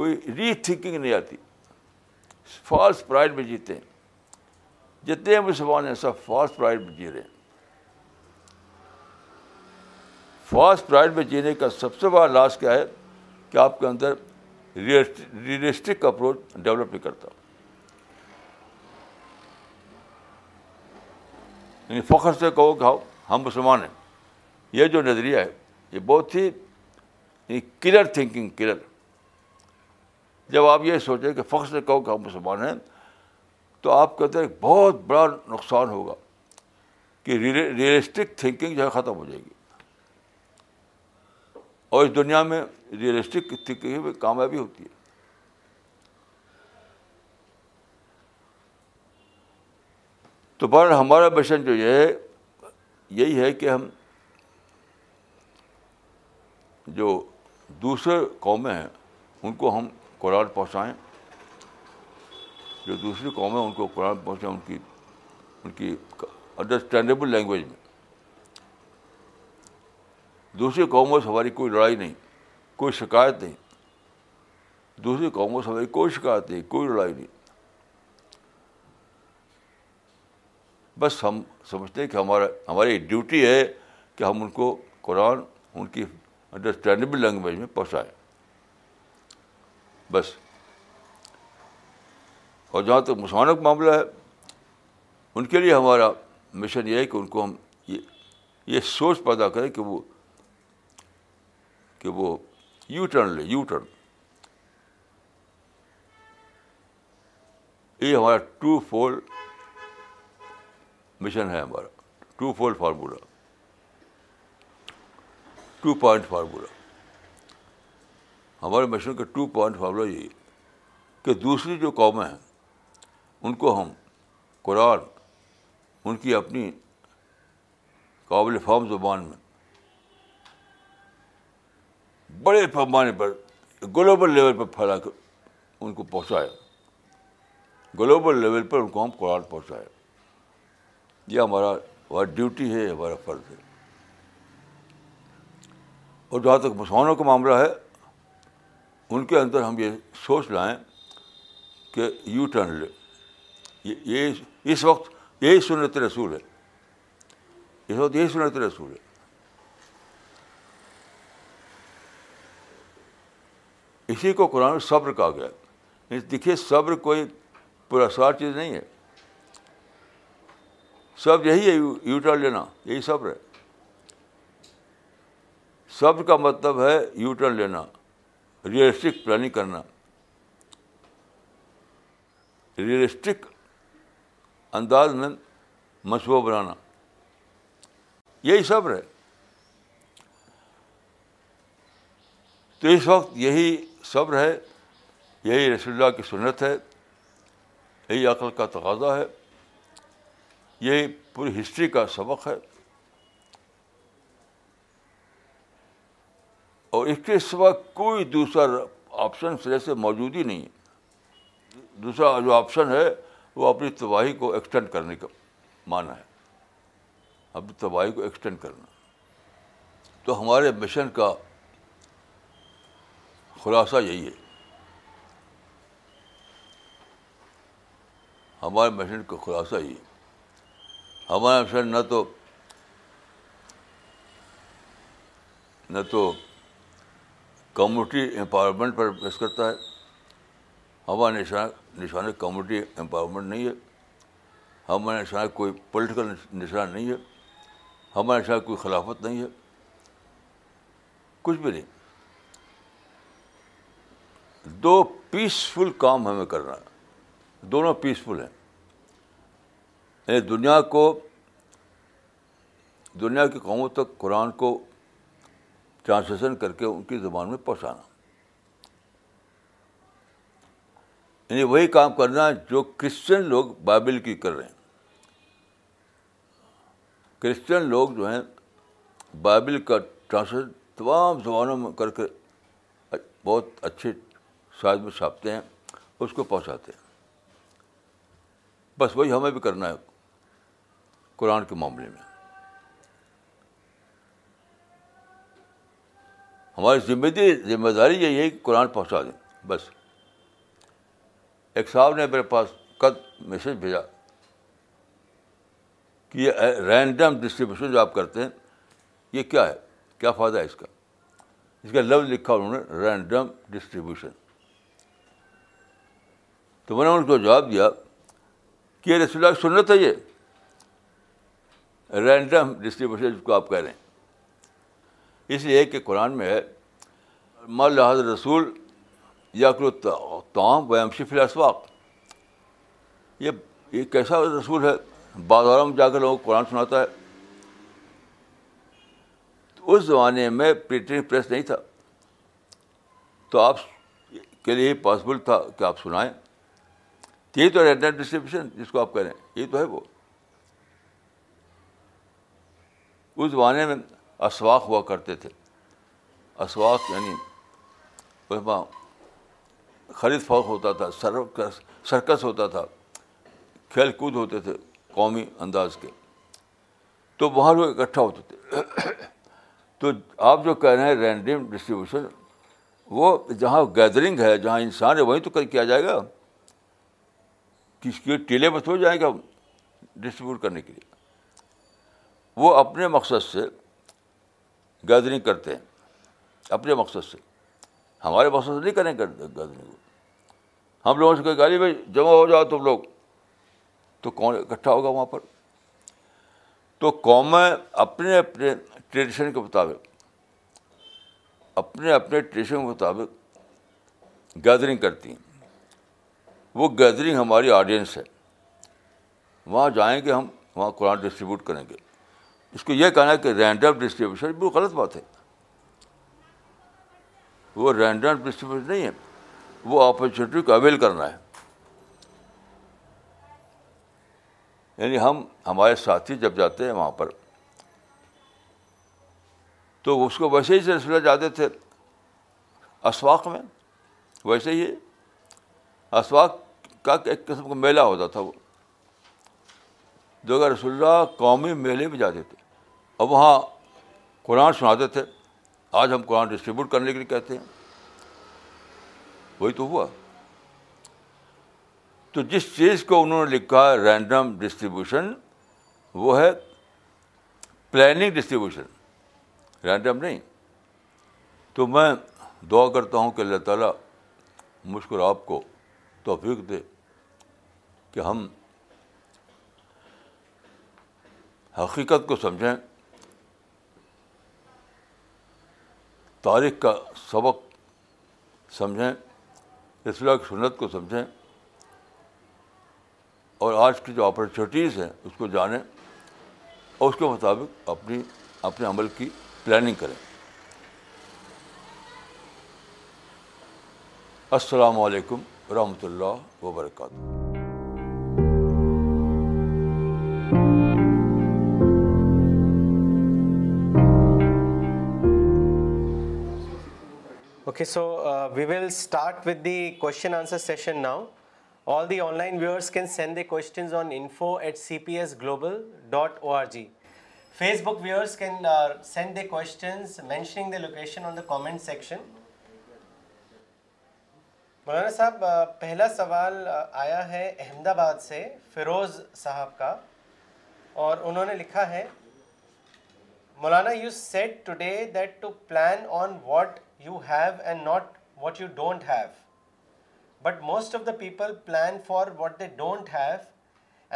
کوئی ری تھنکنگ نہیں آتی فالس پرائڈ میں جیتے ہیں جتنے مسلمان ہیں سب فالس پرائڈ میں جی رہے ہیں فالس پرائڈ میں جینے کا سب سے بڑا لاس کیا ہے کہ آپ کے اندر ریئلسٹک اپروچ ڈیولپ نہیں کرتا یعنی فخر سے کہو کہ ہم مسلمان ہیں یہ جو نظریہ ہے یہ بہت ہی یعنی کلر تھنکنگ کلر جب آپ یہ سوچیں کہ فخر سے کہو کہ ہم مسلمان ہیں تو آپ کے اندر ایک بہت بڑا نقصان ہوگا کہ ریئلسٹک تھنکنگ جو ہے ختم ہو جائے گی اور اس دنیا میں ریئلسٹک کامیابی ہوتی ہے تو پر ہمارا مشن جو یہ ہے یہی ہے کہ ہم جو دوسرے قومیں ہیں ان کو ہم قرآن پہنچائیں جو دوسری قومیں ان کو قرآن پہنچائیں ان کی ان کی انڈرسٹینڈیبل لینگویج میں دوسری قوموں سے ہماری کوئی لڑائی نہیں کوئی شکایت نہیں دوسری قوموں سے ہماری کوئی شکایت نہیں کوئی لڑائی نہیں بس ہم سمجھتے ہیں کہ ہمارا ہماری ڈیوٹی ہے کہ ہم ان کو قرآن ان کی انڈرسٹینڈیبل لینگویج میں پہنچائیں بس اور جہاں تک مسلمانوں کا معاملہ ہے ان کے لیے ہمارا مشن یہ ہے کہ ان کو ہم یہ یہ سوچ پیدا کریں کہ وہ کہ وہ یو ٹرن لے یو ٹرن یہ ہمارا ٹو فول مشن ہے ہمارا twofold formula two point formula ہمارے مشن کا ٹو پوائنٹ فارمولا یہ کہ دوسری جو قومیں ہیں ان کو ہم قرآن ان کی اپنی قابل فام زبان میں بڑے پیمانے پر گلوبل لیول پر پھیلا کر ان کو پہنچایا گلوبل لیول پر ان کو ہم قرآن پہنچایا یہ ہمارا ہماری ڈیوٹی ہے ہمارا فرض ہے اور جہاں تک مسلمانوں کا معاملہ ہے ان کے اندر ہم یہ سوچ لائیں کہ یو ٹرن لے یہ اس وقت یہی سنت رسول ہے اس وقت یہی سنت رسول ہے اسی کو قرآن میں صبر کہا گیا یعنی دیکھیے صبر کوئی پراسار چیز نہیں ہے سب یہی ہے یوٹر لینا یہی صبر ہے صبر کا مطلب ہے یوٹر لینا ریئلسٹک پلاننگ کرنا ریئلسٹک انداز میں منصوبہ بنانا یہی صبر ہے تو اس وقت یہی صبر ہے یہی رسول اللہ کی سنت ہے یہی عقل کا تقاضا ہے یہی پوری ہسٹری کا سبق ہے اور اس کے سوا کوئی دوسرا آپشن سرے سے موجود ہی نہیں ہے دوسرا جو آپشن ہے وہ اپنی تباہی کو ایکسٹینڈ کرنے کا مانا ہے اپنی تباہی کو ایکسٹینڈ کرنا تو ہمارے مشن کا خلاصہ یہی ہے ہمارے مشن کا خلاصہ یہی ہے ہمارا مشن نہ تو نہ تو کمیونٹی امپاورمنٹ پر پیش کرتا ہے ہمارا نشان نشان کمیونٹی امپاورمنٹ نہیں ہے ہمارا نشان کوئی پولیٹیکل نشان نہیں ہے ہمارے نشانہ کوئی خلافت نہیں ہے کچھ بھی نہیں دو پیسفل کام ہمیں کرنا ہے دونوں پیسفل ہیں یعنی دنیا کو دنیا کی قوموں تک قرآن کو ٹرانسلیشن کر کے ان کی زبان میں پہنچانا یعنی وہی کام کرنا جو کرسچن لوگ بائبل کی کر رہے ہیں کرسچن لوگ جو ہیں بائبل کا ٹرانسلیشن تمام زبانوں میں کر کے بہت اچھے سائز میں چھاپتے ہیں اس کو پہنچاتے ہیں بس وہی ہمیں بھی کرنا ہے قرآن کے معاملے میں ہماری ذمہ داری ذمہ داری یہی ہے کہ قرآن پہنچا دیں بس ایک صاحب نے میرے پاس قد میسج بھیجا کہ یہ رینڈم ڈسٹریبیوشن جو آپ کرتے ہیں یہ کیا ہے کیا فائدہ ہے اس کا اس کا لفظ لکھا انہوں نے رینڈم ڈسٹریبیوشن تو میں نے ان کو جواب دیا کہ یہ کی سنت ہے یہ رینڈم ڈسٹریبیوشن جس کو آپ کہہ رہے ہیں اس لیے کہ قرآن میں ہے حضر رسول یا کرم وم شفل اسفاق یہ کیسا رسول ہے بازاروں میں جا کر لوگوں کو قرآن سناتا ہے اس زمانے میں پرنٹنگ پریس نہیں تھا تو آپ کے لیے پاسبل تھا کہ آپ سنائیں یہی تو رینڈم ڈسٹریبیوشن جس کو آپ کہہ رہے ہیں یہی تو ہے وہ اس زمانے میں اسواق ہوا کرتے تھے اسواق یعنی اس میں خرید فوق ہوتا تھا سرکس ہوتا تھا کھیل کود ہوتے تھے قومی انداز کے تو وہاں لوگ اکٹھا ہوتے تھے تو آپ جو کہہ رہے ہیں رینڈم ڈسٹریبیوشن وہ جہاں گیدرنگ ہے جہاں انسان ہے وہیں تو کیا جائے گا کس کے ٹیلے بس ہو جائیں گے ڈسٹریبیوٹ کرنے کے لیے وہ اپنے مقصد سے گیدرنگ کرتے ہیں اپنے مقصد سے ہمارے مقصد سے نہیں کریں گیدرنگ ہم لوگوں سے گاڑی میں جمع ہو جاؤ تم لوگ تو کون اکٹھا ہوگا وہاں پر تو قومیں اپنے اپنے ٹریڈیشن کے مطابق اپنے اپنے ٹریڈیشن کے مطابق گیدرنگ کرتی ہیں وہ گیدرنگ ہماری آڈینس ہے وہاں جائیں گے ہم وہاں قرآن ڈسٹریبیوٹ کریں گے اس کو یہ کہنا ہے کہ رینڈم ڈسٹریبیوشن بھی غلط بات ہے وہ رینڈم ڈسٹریبیوشن نہیں ہے وہ اپرچونیٹی کو اویل کرنا ہے یعنی ہم ہمارے ساتھی جب جاتے ہیں وہاں پر تو اس کو ویسے ہی سلسلہ جاتے تھے اسواق میں ویسے ہی اسواق کا ایک قسم کا میلہ ہوتا تھا وہ رسول اللہ قومی میلے میں جاتے تھے اور وہاں قرآن سناتے تھے آج ہم قرآن ڈسٹریبیوٹ کرنے کے لیے کہتے ہیں وہی تو ہوا تو جس چیز کو انہوں نے لکھا رینڈم ڈسٹریبیوشن وہ ہے پلاننگ ڈسٹریبیوشن رینڈم نہیں تو میں دعا کرتا ہوں کہ اللہ تعالیٰ مشکر آپ کو توفیق دے کہ ہم حقیقت کو سمجھیں تاریخ کا سبق سمجھیں کی سنت کو سمجھیں اور آج کی جو اپرچونیٹیز ہیں اس کو جانیں اور اس کے مطابق اپنی اپنے عمل کی پلاننگ کریں السلام علیکم ورحمۃ اللہ وبرکاتہ Okay, so uh, we will start with the question answer session now. All the online viewers can send their questions on info at cpsglobal.org. Facebook viewers can uh, send their questions mentioning the location on the comment section. مولانا صاحب پہلا سوال آیا ہے احمد آباد سے فیروز صاحب کا اور انہوں نے لکھا ہے مولانا you said today that to plan on what you have and not what you don't have but most of the people plan for what they don't have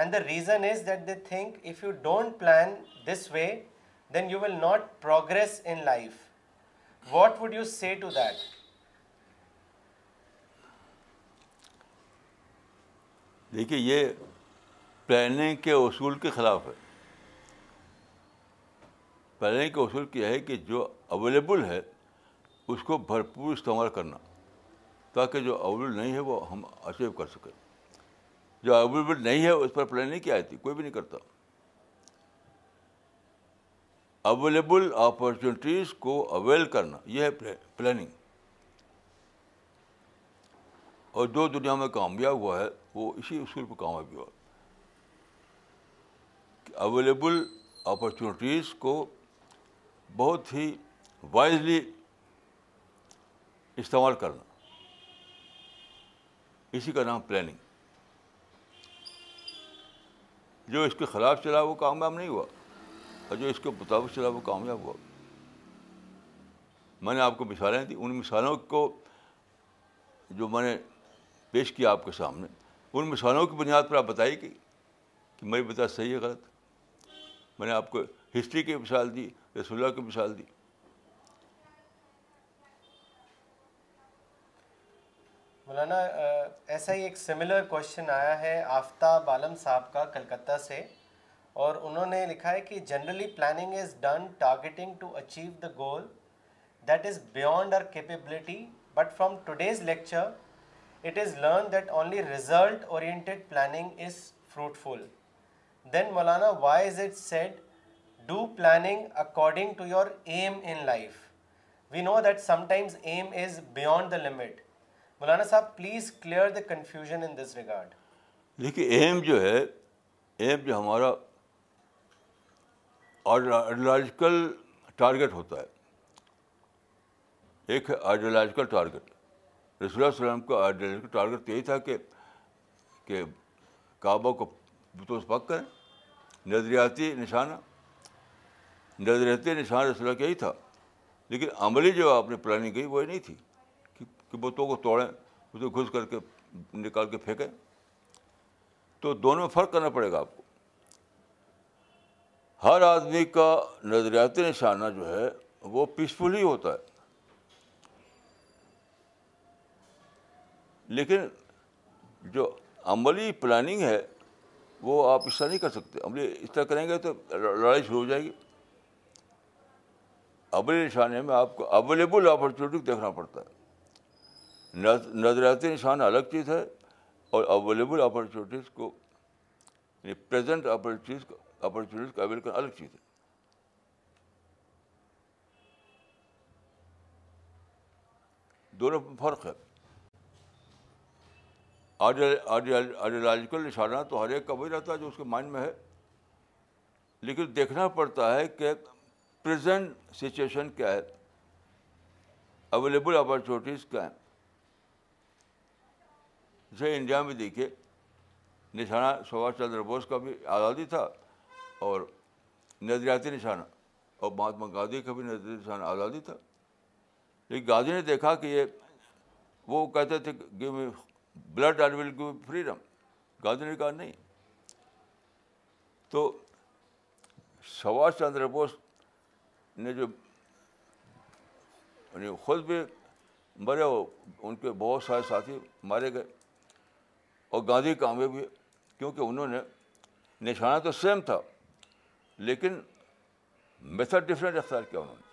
and the reason is that they think if you don't plan this way then you will not progress in life what would you say to that دیکھیے یہ planning کے اصول کے خلاف ہے planning کے اصول کیا ہے کہ جو اویلیبل ہے اس کو بھرپور استعمال کرنا تاکہ جو اویلیبل نہیں ہے وہ ہم اچیو کر سکیں جو اویلیبل نہیں ہے اس پر پلاننگ کیا آتی کوئی بھی نہیں کرتا اویلیبل اپرچونیٹیز کو اویل کرنا یہ ہے پلاننگ اور جو دنیا میں کامیاب ہوا ہے وہ اسی اصول پہ کامیابی ہوا کہ اویلیبل اپرچونیٹیز کو بہت ہی وائزلی استعمال کرنا اسی کا نام پلاننگ جو اس کے خلاف چلا وہ کامیاب نہیں ہوا اور جو اس کے مطابق چلا وہ کامیاب ہوا میں نے آپ کو مثالیں دیں ان مثالوں کو جو میں نے پیش کیا آپ کے سامنے ان مثالوں کی بنیاد پر آپ بتائیے کہ کہ میری بتا صحیح ہے غلط میں نے آپ کو ہسٹری کی مثال دی رسول کی مثال دی مولانا ایسا ہی ایک سملر کوشچن آیا ہے آفتاب عالم صاحب کا کلکتہ سے اور انہوں نے لکھا ہے کہ generally planning is done targeting to achieve the goal that is beyond our capability but from today's lecture it is learn that only result oriented planning is fruitful then Maulana why is it said do planning according to your aim in life we know that sometimes aim is beyond the limit مولانا صاحب please clear the confusion in this regard دیکھیے aim جو ہے M جو ہمارا ideological target ہوتا ہے ایک ہے آئیڈیولوجیکل ٹارگیٹ رسول اللہ وسلم کا آئیڈیولوجیکل ٹارگیٹ یہی تھا کہ کہ کعبہ کو بتوس پک کریں نظریاتی نشانہ نظریاتی نشان رسول کا یہی تھا لیکن عملی جو آپ نے پلاننگ کی وہی نہیں تھی کہ بتوں کو توڑیں اسے گھس کر کے نکال کے پھینکیں تو دونوں میں فرق کرنا پڑے گا آپ کو ہر آدمی کا نظریاتی نشانہ جو ہے وہ پیسفل ہی ہوتا ہے لیکن جو عملی پلاننگ ہے وہ آپ اس طرح نہیں کر سکتے عملی اس طرح کریں گے تو لڑائی شروع ہو جائے گی عملی نشانے میں آپ کو اویلیبل اپرچونیٹی دیکھنا پڑتا ہے نظریاتی نشان الگ چیز ہے اور اویلیبل اپرچونیٹیز کو یعنی پریزنٹ کو اپرچونیٹیز کو اویل کرنا الگ چیز ہے دونوں میں فرق ہے آئیڈیالوجیکل نشانہ تو ہر ایک کا وہی رہتا ہے جو اس کے مائنڈ میں ہے لیکن دیکھنا پڑتا ہے کہ پریزنٹ سچویشن کیا ہے اویلیبل اپارچونیٹیز کیا ہیں جیسے انڈیا میں دیکھیے نشانہ سبھاش چندر بوس کا بھی آزادی تھا اور نظریاتی نشانہ اور مہاتما گاندھی کا بھی نظریاتی نشانہ آزادی تھا لیکن گاندھی نے دیکھا کہ یہ وہ کہتے تھے give blood and will give freedom Gandhi نے کہا نہیں تو سبھاش چندر بوس نے جو یعنی خود بھی مرے ہو ان کے بہت سارے ساتھی مارے گئے اور گاندھی کامیابی بھی کیونکہ انہوں نے نشانہ تو سیم تھا لیکن میتھڈ ڈفرینٹ اختیار کیا انہوں نے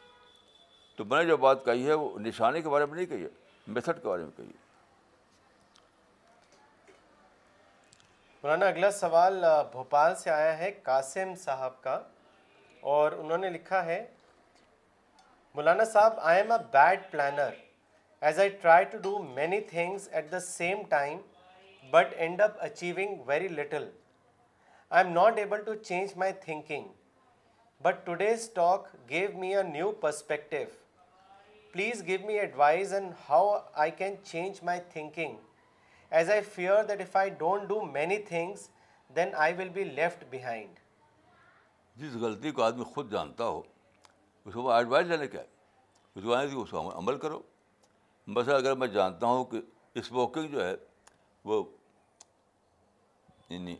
تو میں نے جو بات کہی ہے وہ نشانے کے بارے میں نہیں کہی ہے میتھڈ کے بارے میں کہی ہے مولانا اگلا سوال بھوپال سے آیا ہے قاسم صاحب کا اور انہوں نے لکھا ہے مولانا صاحب I am a bad planner as I try to do many things at the same time but end of achieving very little I am not able to change my thinking but today's talk give me a new perspective please give me advice and how I can change my thinking as I fear that if I don't do many things then I will be left behind جس غلطی کو آدمی خود جانتا ہو اس کو advise ڈالے کیا ہے اس کو ہم عمل کرو بس اگر میں جانتا ہوں کہ اس واکنگ جو ہے وہ یعنی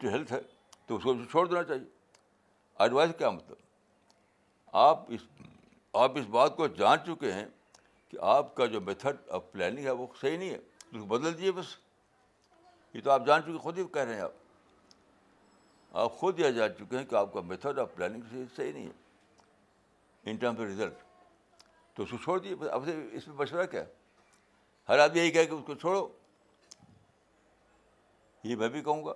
ٹو ہیلتھ ہے تو اس کو چھوڑ دینا چاہیے ایڈوائز کیا مطلب آپ اس آپ اس بات کو جان چکے ہیں کہ آپ کا جو میتھڈ آف پلاننگ ہے وہ صحیح نہیں ہے اس کو بدل دیجیے بس یہ تو آپ جان چکے خود ہی کہہ رہے ہیں آپ آپ خود یہ جان چکے ہیں کہ آپ کا میتھڈ آف پلاننگ صحیح نہیں ہے ان ٹرمس آف ریزلٹ تو اس کو چھوڑ دیجیے اب سے اس میں مشورہ کیا ہے ہر آدمی یہی کہہ کہ اس کو چھوڑو یہ میں بھی کہوں گا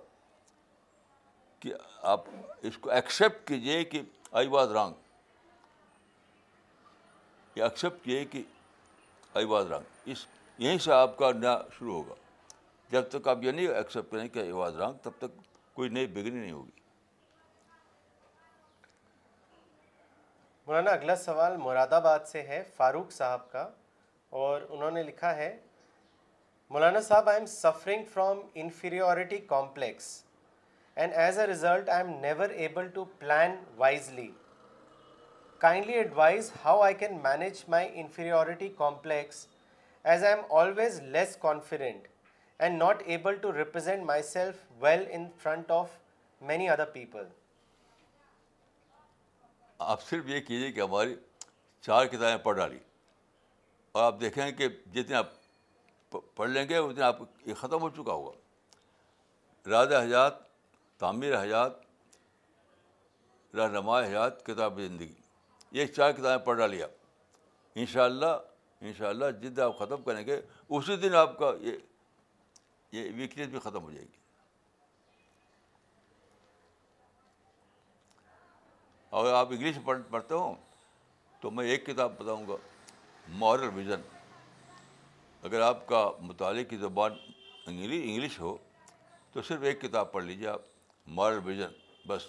کہ آپ اس کو ایکسیپٹ کیجیے کہ کہ I I was was wrong wrong accept اس یہیں سے آپ کا نیا شروع ہوگا جب تک آپ یہ نہیں ایکسیپٹ کریں کہ آئی واز رانگ تب تک کوئی نئی بگنی نہیں ہوگی مولانا اگلا سوال مراد آباد سے ہے فاروق صاحب کا اور انہوں نے لکھا ہے مولانا صاحب I am suffering from inferiority complex and as a result I am never able to plan wisely kindly advise how I can manage my inferiority complex as I am always less confident and not able to represent myself well in front of many other people آپ صرف یہ کیجیے کہ ہماری چار کتابیں پڑھ ڈالی اور آپ دیکھیں کہ جتنے آپ پڑھ لیں گے اس دن آپ یہ ختم ہو چکا ہوگا راز حیات تعمیر حیات رہنما حیات کتاب زندگی یہ چار کتابیں پڑھ آپ ان شاء اللہ ان شاء اللہ جس دن آپ ختم کریں گے اسی دن آپ کا یہ یہ ویکنیس بھی ختم ہو جائے گی اگر آپ انگلش پڑھ پڑھتے ہوں تو میں ایک کتاب بتاؤں گا مورل ویژن اگر آپ کا مطالعے کی زبان انگلش ہو تو صرف ایک کتاب پڑھ لیجیے آپ مارل ویژن بس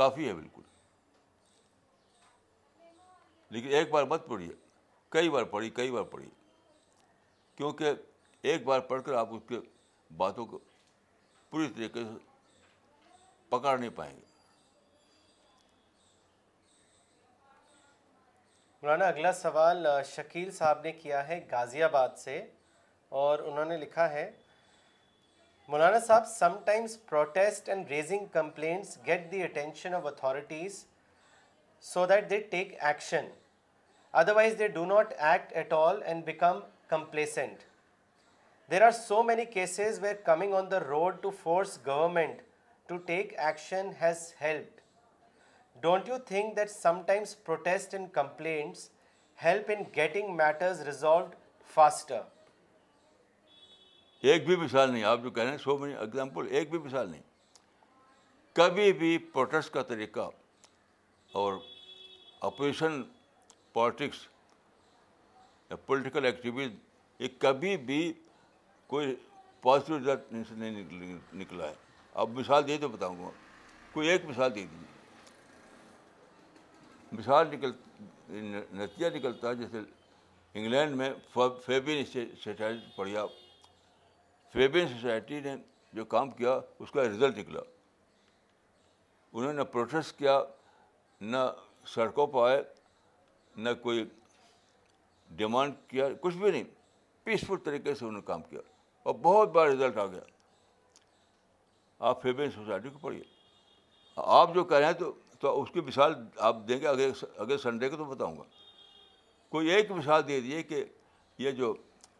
کافی ہے بالکل لیکن ایک بار مت پڑھیے کئی بار پڑھی کئی بار پڑھی کیونکہ ایک بار پڑھ کر آپ اس کے باتوں کو پوری طریقے سے پکڑ نہیں پائیں گے مولانا اگلا سوال شکیل صاحب نے کیا ہے غازی آباد سے اور انہوں نے لکھا ہے مولانا صاحب sometimes protest and raising complaints get the attention of authorities so that they take action otherwise they do not act at all and become complacent there are so many cases where coming on the road to force government to take action has helped don't you think that sometimes protest and complaints help in getting matters resolved faster ایک بھی مثال نہیں آپ جو کہہ رہے ہیں so many example ایک بھی مثال نہیں کبھی بھی پروٹیسٹ کا طریقہ اور اپوزیشن پالیٹکس یا پولیٹیکل یہ کبھی بھی کوئی پازیٹیو ریزلٹ نہیں نکلا ہے اب مثال دے دو بتاؤں گا کوئی ایک مثال دے دیجیے مثال نکل نتیجہ نکلتا ہے جیسے انگلینڈ میں فیبن سوسائٹی پڑھیا فیبن سوسائٹی نے جو کام کیا اس کا رزلٹ نکلا انہوں نے پروٹیسٹ کیا نہ سڑکوں پہ آئے نہ کوئی ڈیمانڈ کیا کچھ بھی نہیں پیسفل طریقے سے انہوں نے کام کیا اور بہت بڑا رزلٹ آ گیا آپ فیبن سوسائٹی کو پڑھیے آپ جو کہہ رہے ہیں تو تو اس کی مثال آپ دیں گے اگلے اگلے سنڈے کو تو بتاؤں گا کوئی ایک مثال دے دیجیے کہ یہ جو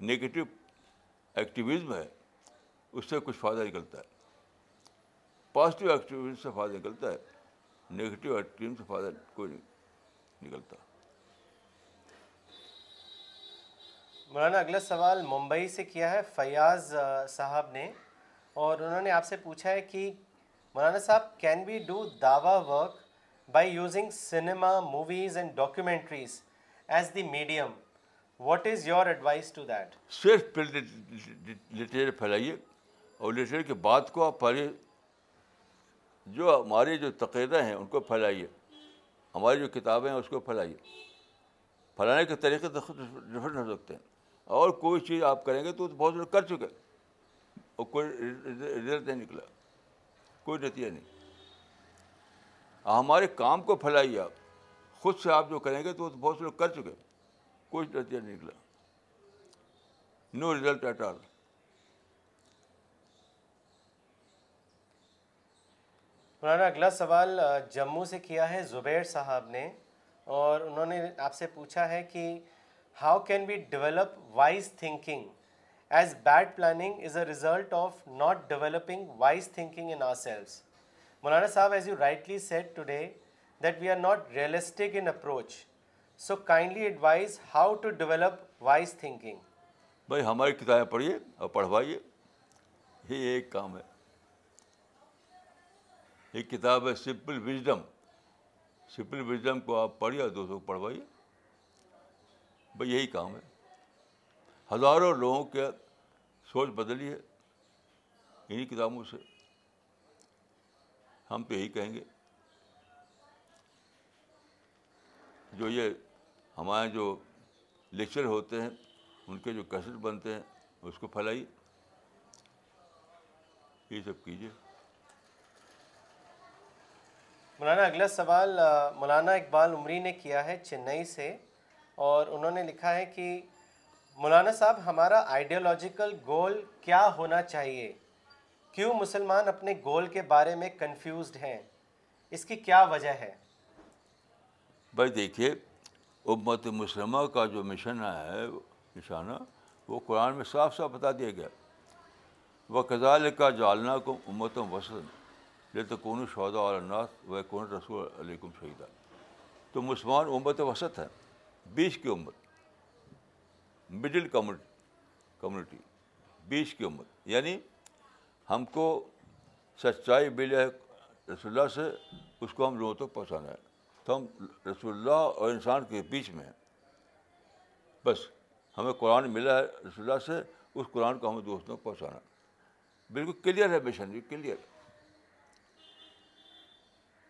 نگیٹو ایکٹیویزم ہے اس سے کچھ فائدہ نکلتا ہے پازیٹیو ایکٹیویزم سے فائدہ نکلتا ہے نگیٹو ایکٹیویزم سے فائدہ کوئی نہیں نکلتا مولانا اگلا سوال ممبئی سے کیا ہے فیاض صاحب نے اور انہوں نے آپ سے پوچھا ہے کہ مولانا صاحب can we do Dawa work by using cinema movies and documentaries as the medium what is your advice to that صرف لٹریچر پھیلائیے اور لٹریچر کے بات کو آپ پہلے جو ہمارے جو تقریر ہیں ان کو پھیلائیے ہماری جو کتابیں ہیں اس کو پھیلائیے پھیلانے کے طریقے تو خود ڈفرینٹ ہو سکتے ہیں اور کوئی چیز آپ کریں گے تو بہت کر چکے اور کوئی رزلٹ نہیں نکلا کوئی نتیجہ نہیں ہمارے کام کو پھیلائیے آپ خود سے آپ جو کریں گے تو بہت سے لوگ کر چکے نتیجہ نہیں نکلا نو ریزلٹ ایٹ آل مولانا اگلا سوال جموں سے کیا ہے زبیر صاحب نے اور انہوں نے آپ سے پوچھا ہے کہ how can be develop wise thinking as bad planning is a result of not developing wise thinking in ourselves مولانا صاحب as you rightly said today that we are not realistic in approach so kindly advise how to develop wise thinking بھائی ہماری کتابیں پڑھیے اور پڑھوائیے یہ ایک کام ہے یہ کتاب ہے سمپل وزڈم سمپل وزڈم کو آپ پڑھیے اور دوستوں کو پڑھوائیے بھائی یہی کام ہے ہزاروں لوگوں کے سوچ بدلی ہے انہیں کتابوں سے ہم تو یہی کہیں گے جو یہ ہمارے جو لیکچر ہوتے ہیں ان کے جو کیسٹ بنتے ہیں اس کو پھیلائیے یہ سب کیجیے مولانا اگلا سوال مولانا اقبال عمری نے کیا ہے چنئی سے اور انہوں نے لکھا ہے کہ مولانا صاحب ہمارا آئیڈیالوجیکل گول کیا ہونا چاہیے کیوں مسلمان اپنے گول کے بارے میں کنفیوزڈ ہیں اس کی کیا وجہ ہے بھائی دیکھیے امت مسلمہ کا جو مشن ہے نشانہ وہ قرآن میں صاف صاف بتا دیا گیا وہ قزال کا جالنا کو امت وسن لے تو کون شودا الناس و کون رسول علیکم شہیدہ تو مسلمان امت وسط ہیں بیچ کی امت مڈل کمیونٹی کمیونٹی بیچ کی امت یعنی ہم کو سچائی ملی ہے رسول سے اس کو ہم لوگوں تک پہنچانا ہے تو ہم رسول اللہ اور انسان کے بیچ میں ہیں بس ہمیں قرآن ملا ہے رسول اللہ سے اس قرآن کو ہمیں دوستوں تک پہنچانا ہے بالکل کلیئر ہے مشن جی کلیئر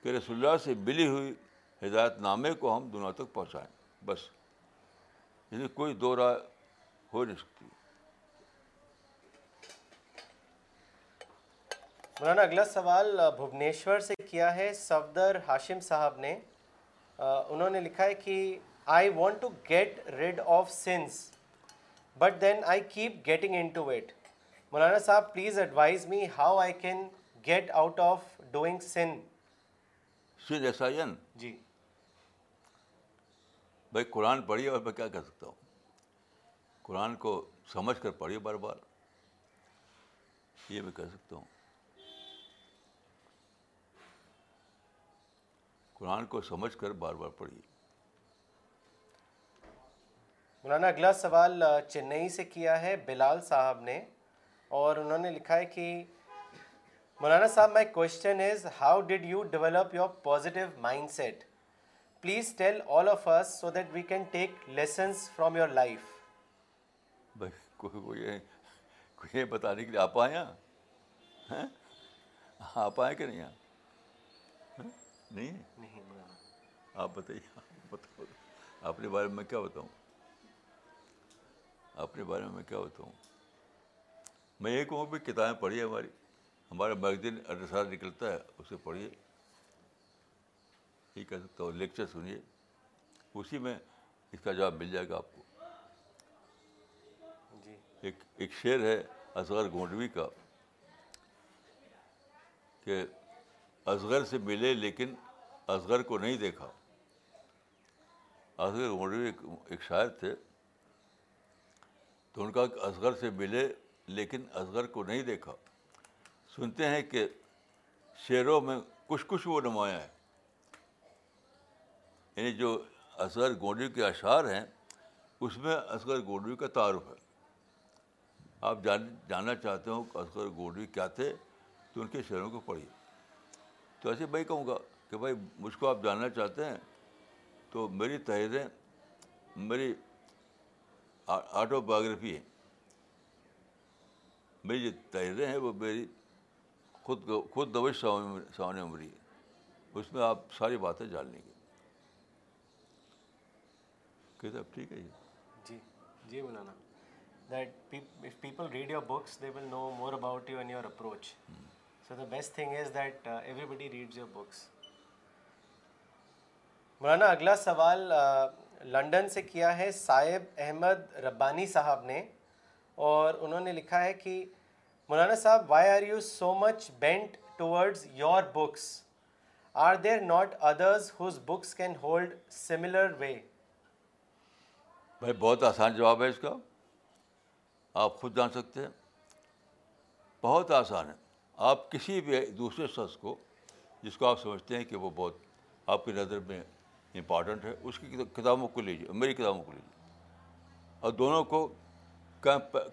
کہ رسول اللہ سے ملی ہوئی ہدایت نامے کو ہم دنیا تک پہنچائیں بس یعنی کوئی دورہ ہو نہیں سکتی مولانا اگلا سوال بھبنیشور سے کیا ہے صفدر ہاشم صاحب نے انہوں نے لکھا ہے کہ I want to get rid of sins but then I keep getting into it مولانا صاحب please advise me how I can get out of doing sin sin سینسا جی بھائی قرآن پڑھیے اور میں کیا کہہ سکتا ہوں قرآن کو سمجھ کر پڑھیے بار بار یہ میں کہہ سکتا ہوں قرآن کو سمجھ کر بار بار پڑھیے مولانا اگلا سوال چنئی سے کیا ہے بلال صاحب نے اور انہوں نے لکھا ہے کہ مولانا صاحب my question is how did you develop your positive mindset please tell all of us so that we can take lessons from your life کوئی یہ بتانے کے لیے آپ آئے ہاں آپ آئے کہ نہیں ہاں نہیں آپ بتائیے اپنے بارے میں کیا بتاؤں اپنے بارے میں کیا بتاؤں میں یہ کہوں کہ کتابیں پڑھیے ہماری ہمارا میگزین اڈرسار نکلتا ہے اسے پڑھیے یہ کہہ سکتا ہوں لیکچر سنیے اسی میں اس کا جواب مل جائے گا آپ کو جی۔ ایک ایک شعر ہے اصغر گونڈوی کا کہ اصغر سے ملے لیکن اصغر کو نہیں دیکھا اصغر گونڈری ایک شاعر تھے تو ان کا اصغر سے ملے لیکن اصغر کو نہیں دیکھا سنتے ہیں کہ شعروں میں کچھ کچھ وہ نمایاں ہیں یعنی جو اصغر گونڈی کے اشعار ہیں اس میں اصغر گونڈی کا تعارف ہے آپ جان جاننا چاہتے ہو کہ اصغر گونڈی کیا تھے تو ان کے شعروں کو پڑھیے تو ایسے میں کہوں گا کہ بھائی مجھ کو آپ جاننا چاہتے ہیں تو میری تحریریں میری آٹو بایوگرافی ہے میری جو تحریریں ہیں وہ میری خود خود دوش سامان عمری ہے اس میں آپ ساری باتیں جان لیں گے کہتے آپ ٹھیک ہے جی جی مولانا if people read your books they will know more about you and your approach so the best thing is that everybody reads your books مولانا اگلا سوال لنڈن سے کیا ہے صایب احمد ربانی صاحب نے اور انہوں نے لکھا ہے کہ مولانا صاحب why are you so much bent towards your books are there not others whose books can hold similar way بھائی بہت آسان جواب ہے اس کا آپ خود جان سکتے ہیں بہت آسان ہے آپ کسی بھی دوسرے شخص کو جس کو آپ سمجھتے ہیں کہ وہ بہت آپ کی نظر میں امپارٹنٹ ہے اس کی کتابوں کو لیجیے میری کتابوں کو لیجیے اور دونوں کو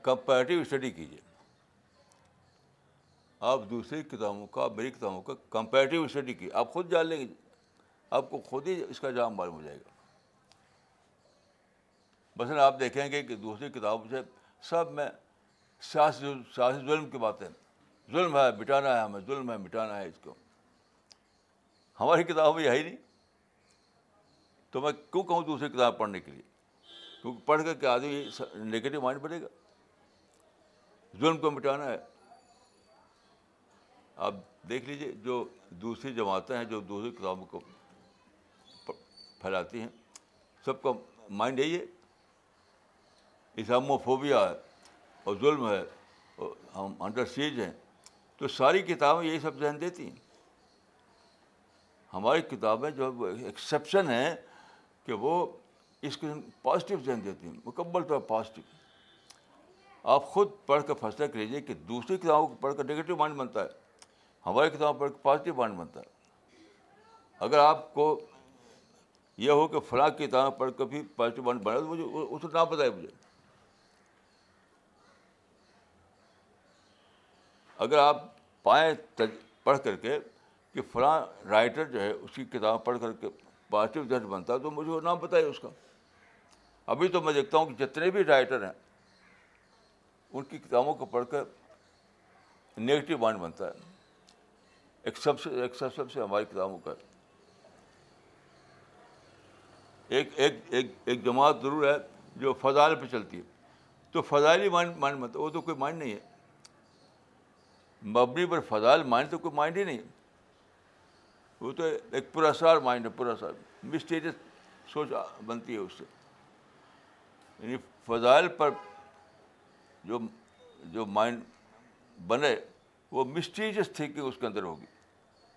کمپیریٹیو اسٹڈی کیجیے آپ دوسری کتابوں کا میری کتابوں کا کمپیریٹیو اسٹڈی کیجیے آپ خود جان لیں گے آپ کو خود ہی اس کا جام معلوم ہو جائے گا بس آپ دیکھیں گے کہ دوسری کتابوں سے سب میں سیاسی سیاسی ظلم کی باتیں ظلم ہے مٹانا ہے ہمیں ظلم ہے مٹانا ہے اس کو ہماری کتاب یہی نہیں تو میں کیوں کہوں دوسری کتاب پڑھنے کے لیے کیونکہ پڑھ کر کے آدمی نگیٹو مائنڈ بنے گا ظلم کو مٹانا ہے آپ دیکھ لیجیے جو دوسری جماعتیں ہیں جو دوسری کتابوں کو پھیلاتی ہیں سب کا مائنڈ یہی ہے اسلام و فوبیا ہے اور ظلم ہے اور ہم انڈر سیج ہیں تو ساری کتابیں یہی سب ذہن دیتی ہیں ہماری کتابیں جو ایکسیپشن ہیں کہ وہ اس قسم پازیٹیو ذہن دیتی ہیں مکمل طور پر پازیٹیو آپ خود پڑھ کر فیصلہ کر لیجیے کہ دوسری کتابوں کو پڑھ کر نگیٹو مائنڈ بنتا ہے ہماری کتاب پڑھ کر پازیٹیو مائنڈ بنتا ہے اگر آپ کو یہ ہو کہ فلاں کتابیں پڑھ کر بھی پازیٹیو مائنڈ بنا تو مجھے اس نہ بتائے مجھے اگر آپ پائیں پڑھ کر کے کہ فلاں رائٹر جو ہے اس کی کتاب پڑھ کر کے پازیٹیو جج بنتا تو مجھے وہ نام بتائیے اس کا ابھی تو میں دیکھتا ہوں کہ جتنے بھی رائٹر ہیں ان کی کتابوں کو پڑھ کر نگیٹو مائنڈ بنتا ہے ایک سب سے ہماری کتابوں کا ایک ایک ایک جماعت ضرور ہے جو فضائل پہ چلتی ہے تو فضائل ہی مائنڈ بنتا وہ تو کوئی مائنڈ نہیں ہے مبنی پر فضائل مائنڈ تو کوئی مائنڈ ہی نہیں ہے وہ تو ایک پراسار مائنڈ ہے سار مسٹیجیس سوچ بنتی ہے اس سے یعنی فضائل پر جو جو مائنڈ بنے وہ مسٹیجیس تھی کہ اس کے اندر ہوگی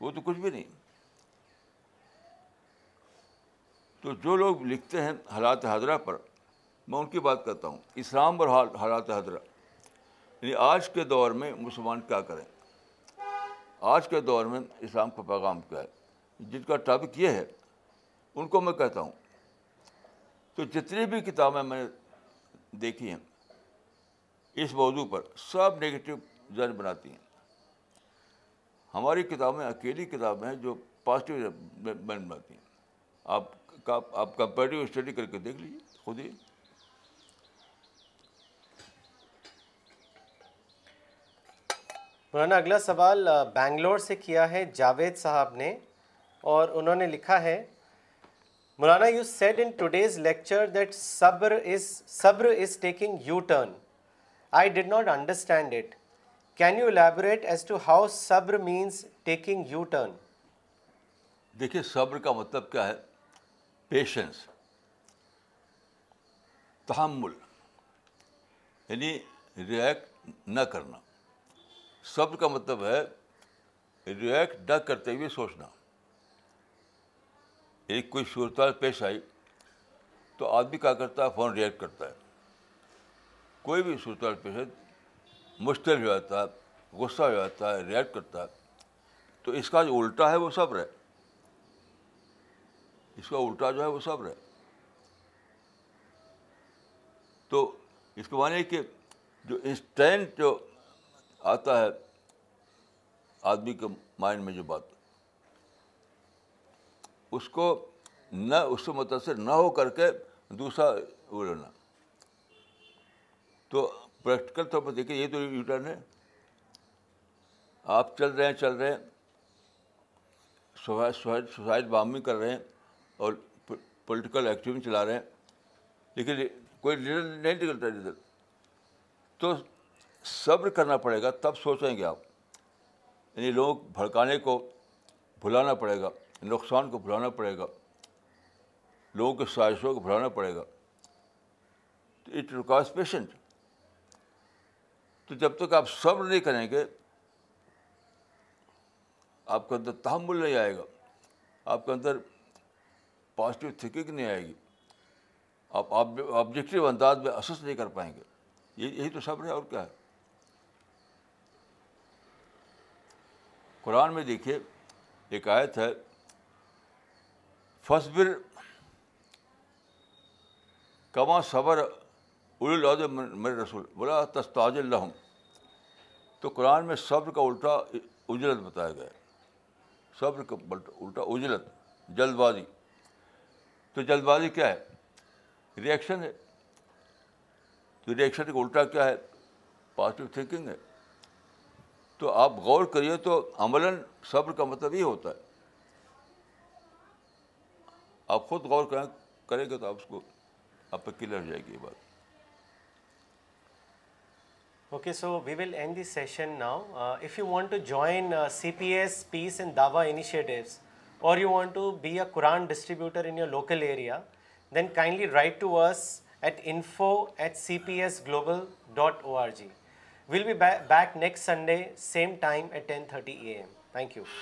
وہ تو کچھ بھی نہیں تو جو لوگ لکھتے ہیں حالات حضرہ پر میں ان کی بات کرتا ہوں اسلام اور حالات حضرہ یعنی آج کے دور میں مسلمان کیا کریں آج کے دور میں اسلام کا پیغام کیا ہے جن کا ٹاپک یہ ہے ان کو میں کہتا ہوں تو جتنی بھی کتابیں میں نے دیکھی ہیں اس موضوع پر سب نگیٹو ذہن بناتی ہیں ہماری کتابیں اکیلی کتابیں ہیں جو پازیٹیو بناتی ہیں آپ کا آپ کمپیریٹیو اسٹڈی کر کے دیکھ لیجیے خود ہی مولانا اگلا سوال بنگلور سے کیا ہے جاوید صاحب نے اور انہوں نے لکھا ہے مولانا you said in today's lecture that صبر از صبر is taking U turn I did not understand it can you elaborate as to how صبر مینس ٹیکنگ یو ٹرن دیکھیے صبر کا مطلب کیا ہے پیشنس تحمل یعنی ریئیکٹ نہ کرنا صبر کا مطلب ہے ریئیکٹ نہ کرتے ہوئے سوچنا ایک کوئی صورتحال پیش آئی تو آدمی کیا کرتا ہے فون ریئیکٹ کرتا ہے کوئی بھی پیش ہے مشکل ہو جاتا ہے غصہ ہو جاتا ہے ریئیکٹ کرتا ہے تو اس کا جو الٹا ہے وہ صبر ہے اس کا الٹا جو ہے وہ صبر ہے تو اس کو مانے کہ جو انسٹینٹ جو آتا ہے آدمی کے مائنڈ میں جو بات اس کو نہ اس سے متاثر نہ ہو کر کے دوسرا وہ لینا تو پریکٹیکل طور پر دیکھیے یہ تو یوٹرن ہے آپ چل رہے ہیں چل رہے ہیں سوسائڈ بام کر رہے ہیں اور پولیٹیکل ایکٹیو چلا رہے ہیں لیکن کوئی لیڈر نہیں نکلتا تو صبر کرنا پڑے گا تب سوچیں گے آپ یعنی لوگ بھڑکانے کو بھلانا پڑے گا نقصان کو بھلانا پڑے گا لوگوں کے سازشوں کو بھلانا پڑے گا تو اٹ ریکوائرس پیشنٹ تو جب تک آپ صبر نہیں کریں گے آپ کے اندر تحمل نہیں آئے گا آپ کے اندر پازیٹیو تھینکنگ نہیں آئے گی آپ آبجیکٹیو انداز میں اسس نہیں کر پائیں گے یہی تو صبر ہے اور کیا ہے قرآن میں دیکھیے ایک آیت ہے فصبر کما صبر مر رسول بولا تستاج الحم تو قرآن میں صبر کا الٹا اجلت بتایا گیا صبر کا الٹا اجلت جلد بازی تو جلد بازی کیا ہے ریئیکشن ہے تو ریئیکشن کا الٹا کیا ہے پازیٹیو تھینکنگ ہے تو آپ غور کریے تو عملاً صبر کا مطلب یہ ہوتا ہے آپ خود غور کریں کریں گے تو آپ اس کو آپ پہ جائے گی بات okay so we will end this session now if you want to join C P S peace and Dawa initiatives or you want to be a Quran distributor in your local area then kindly write to us at info at C P S global dot O R G We'll be back next Sunday, same time at 10:30 a.m. Thank you.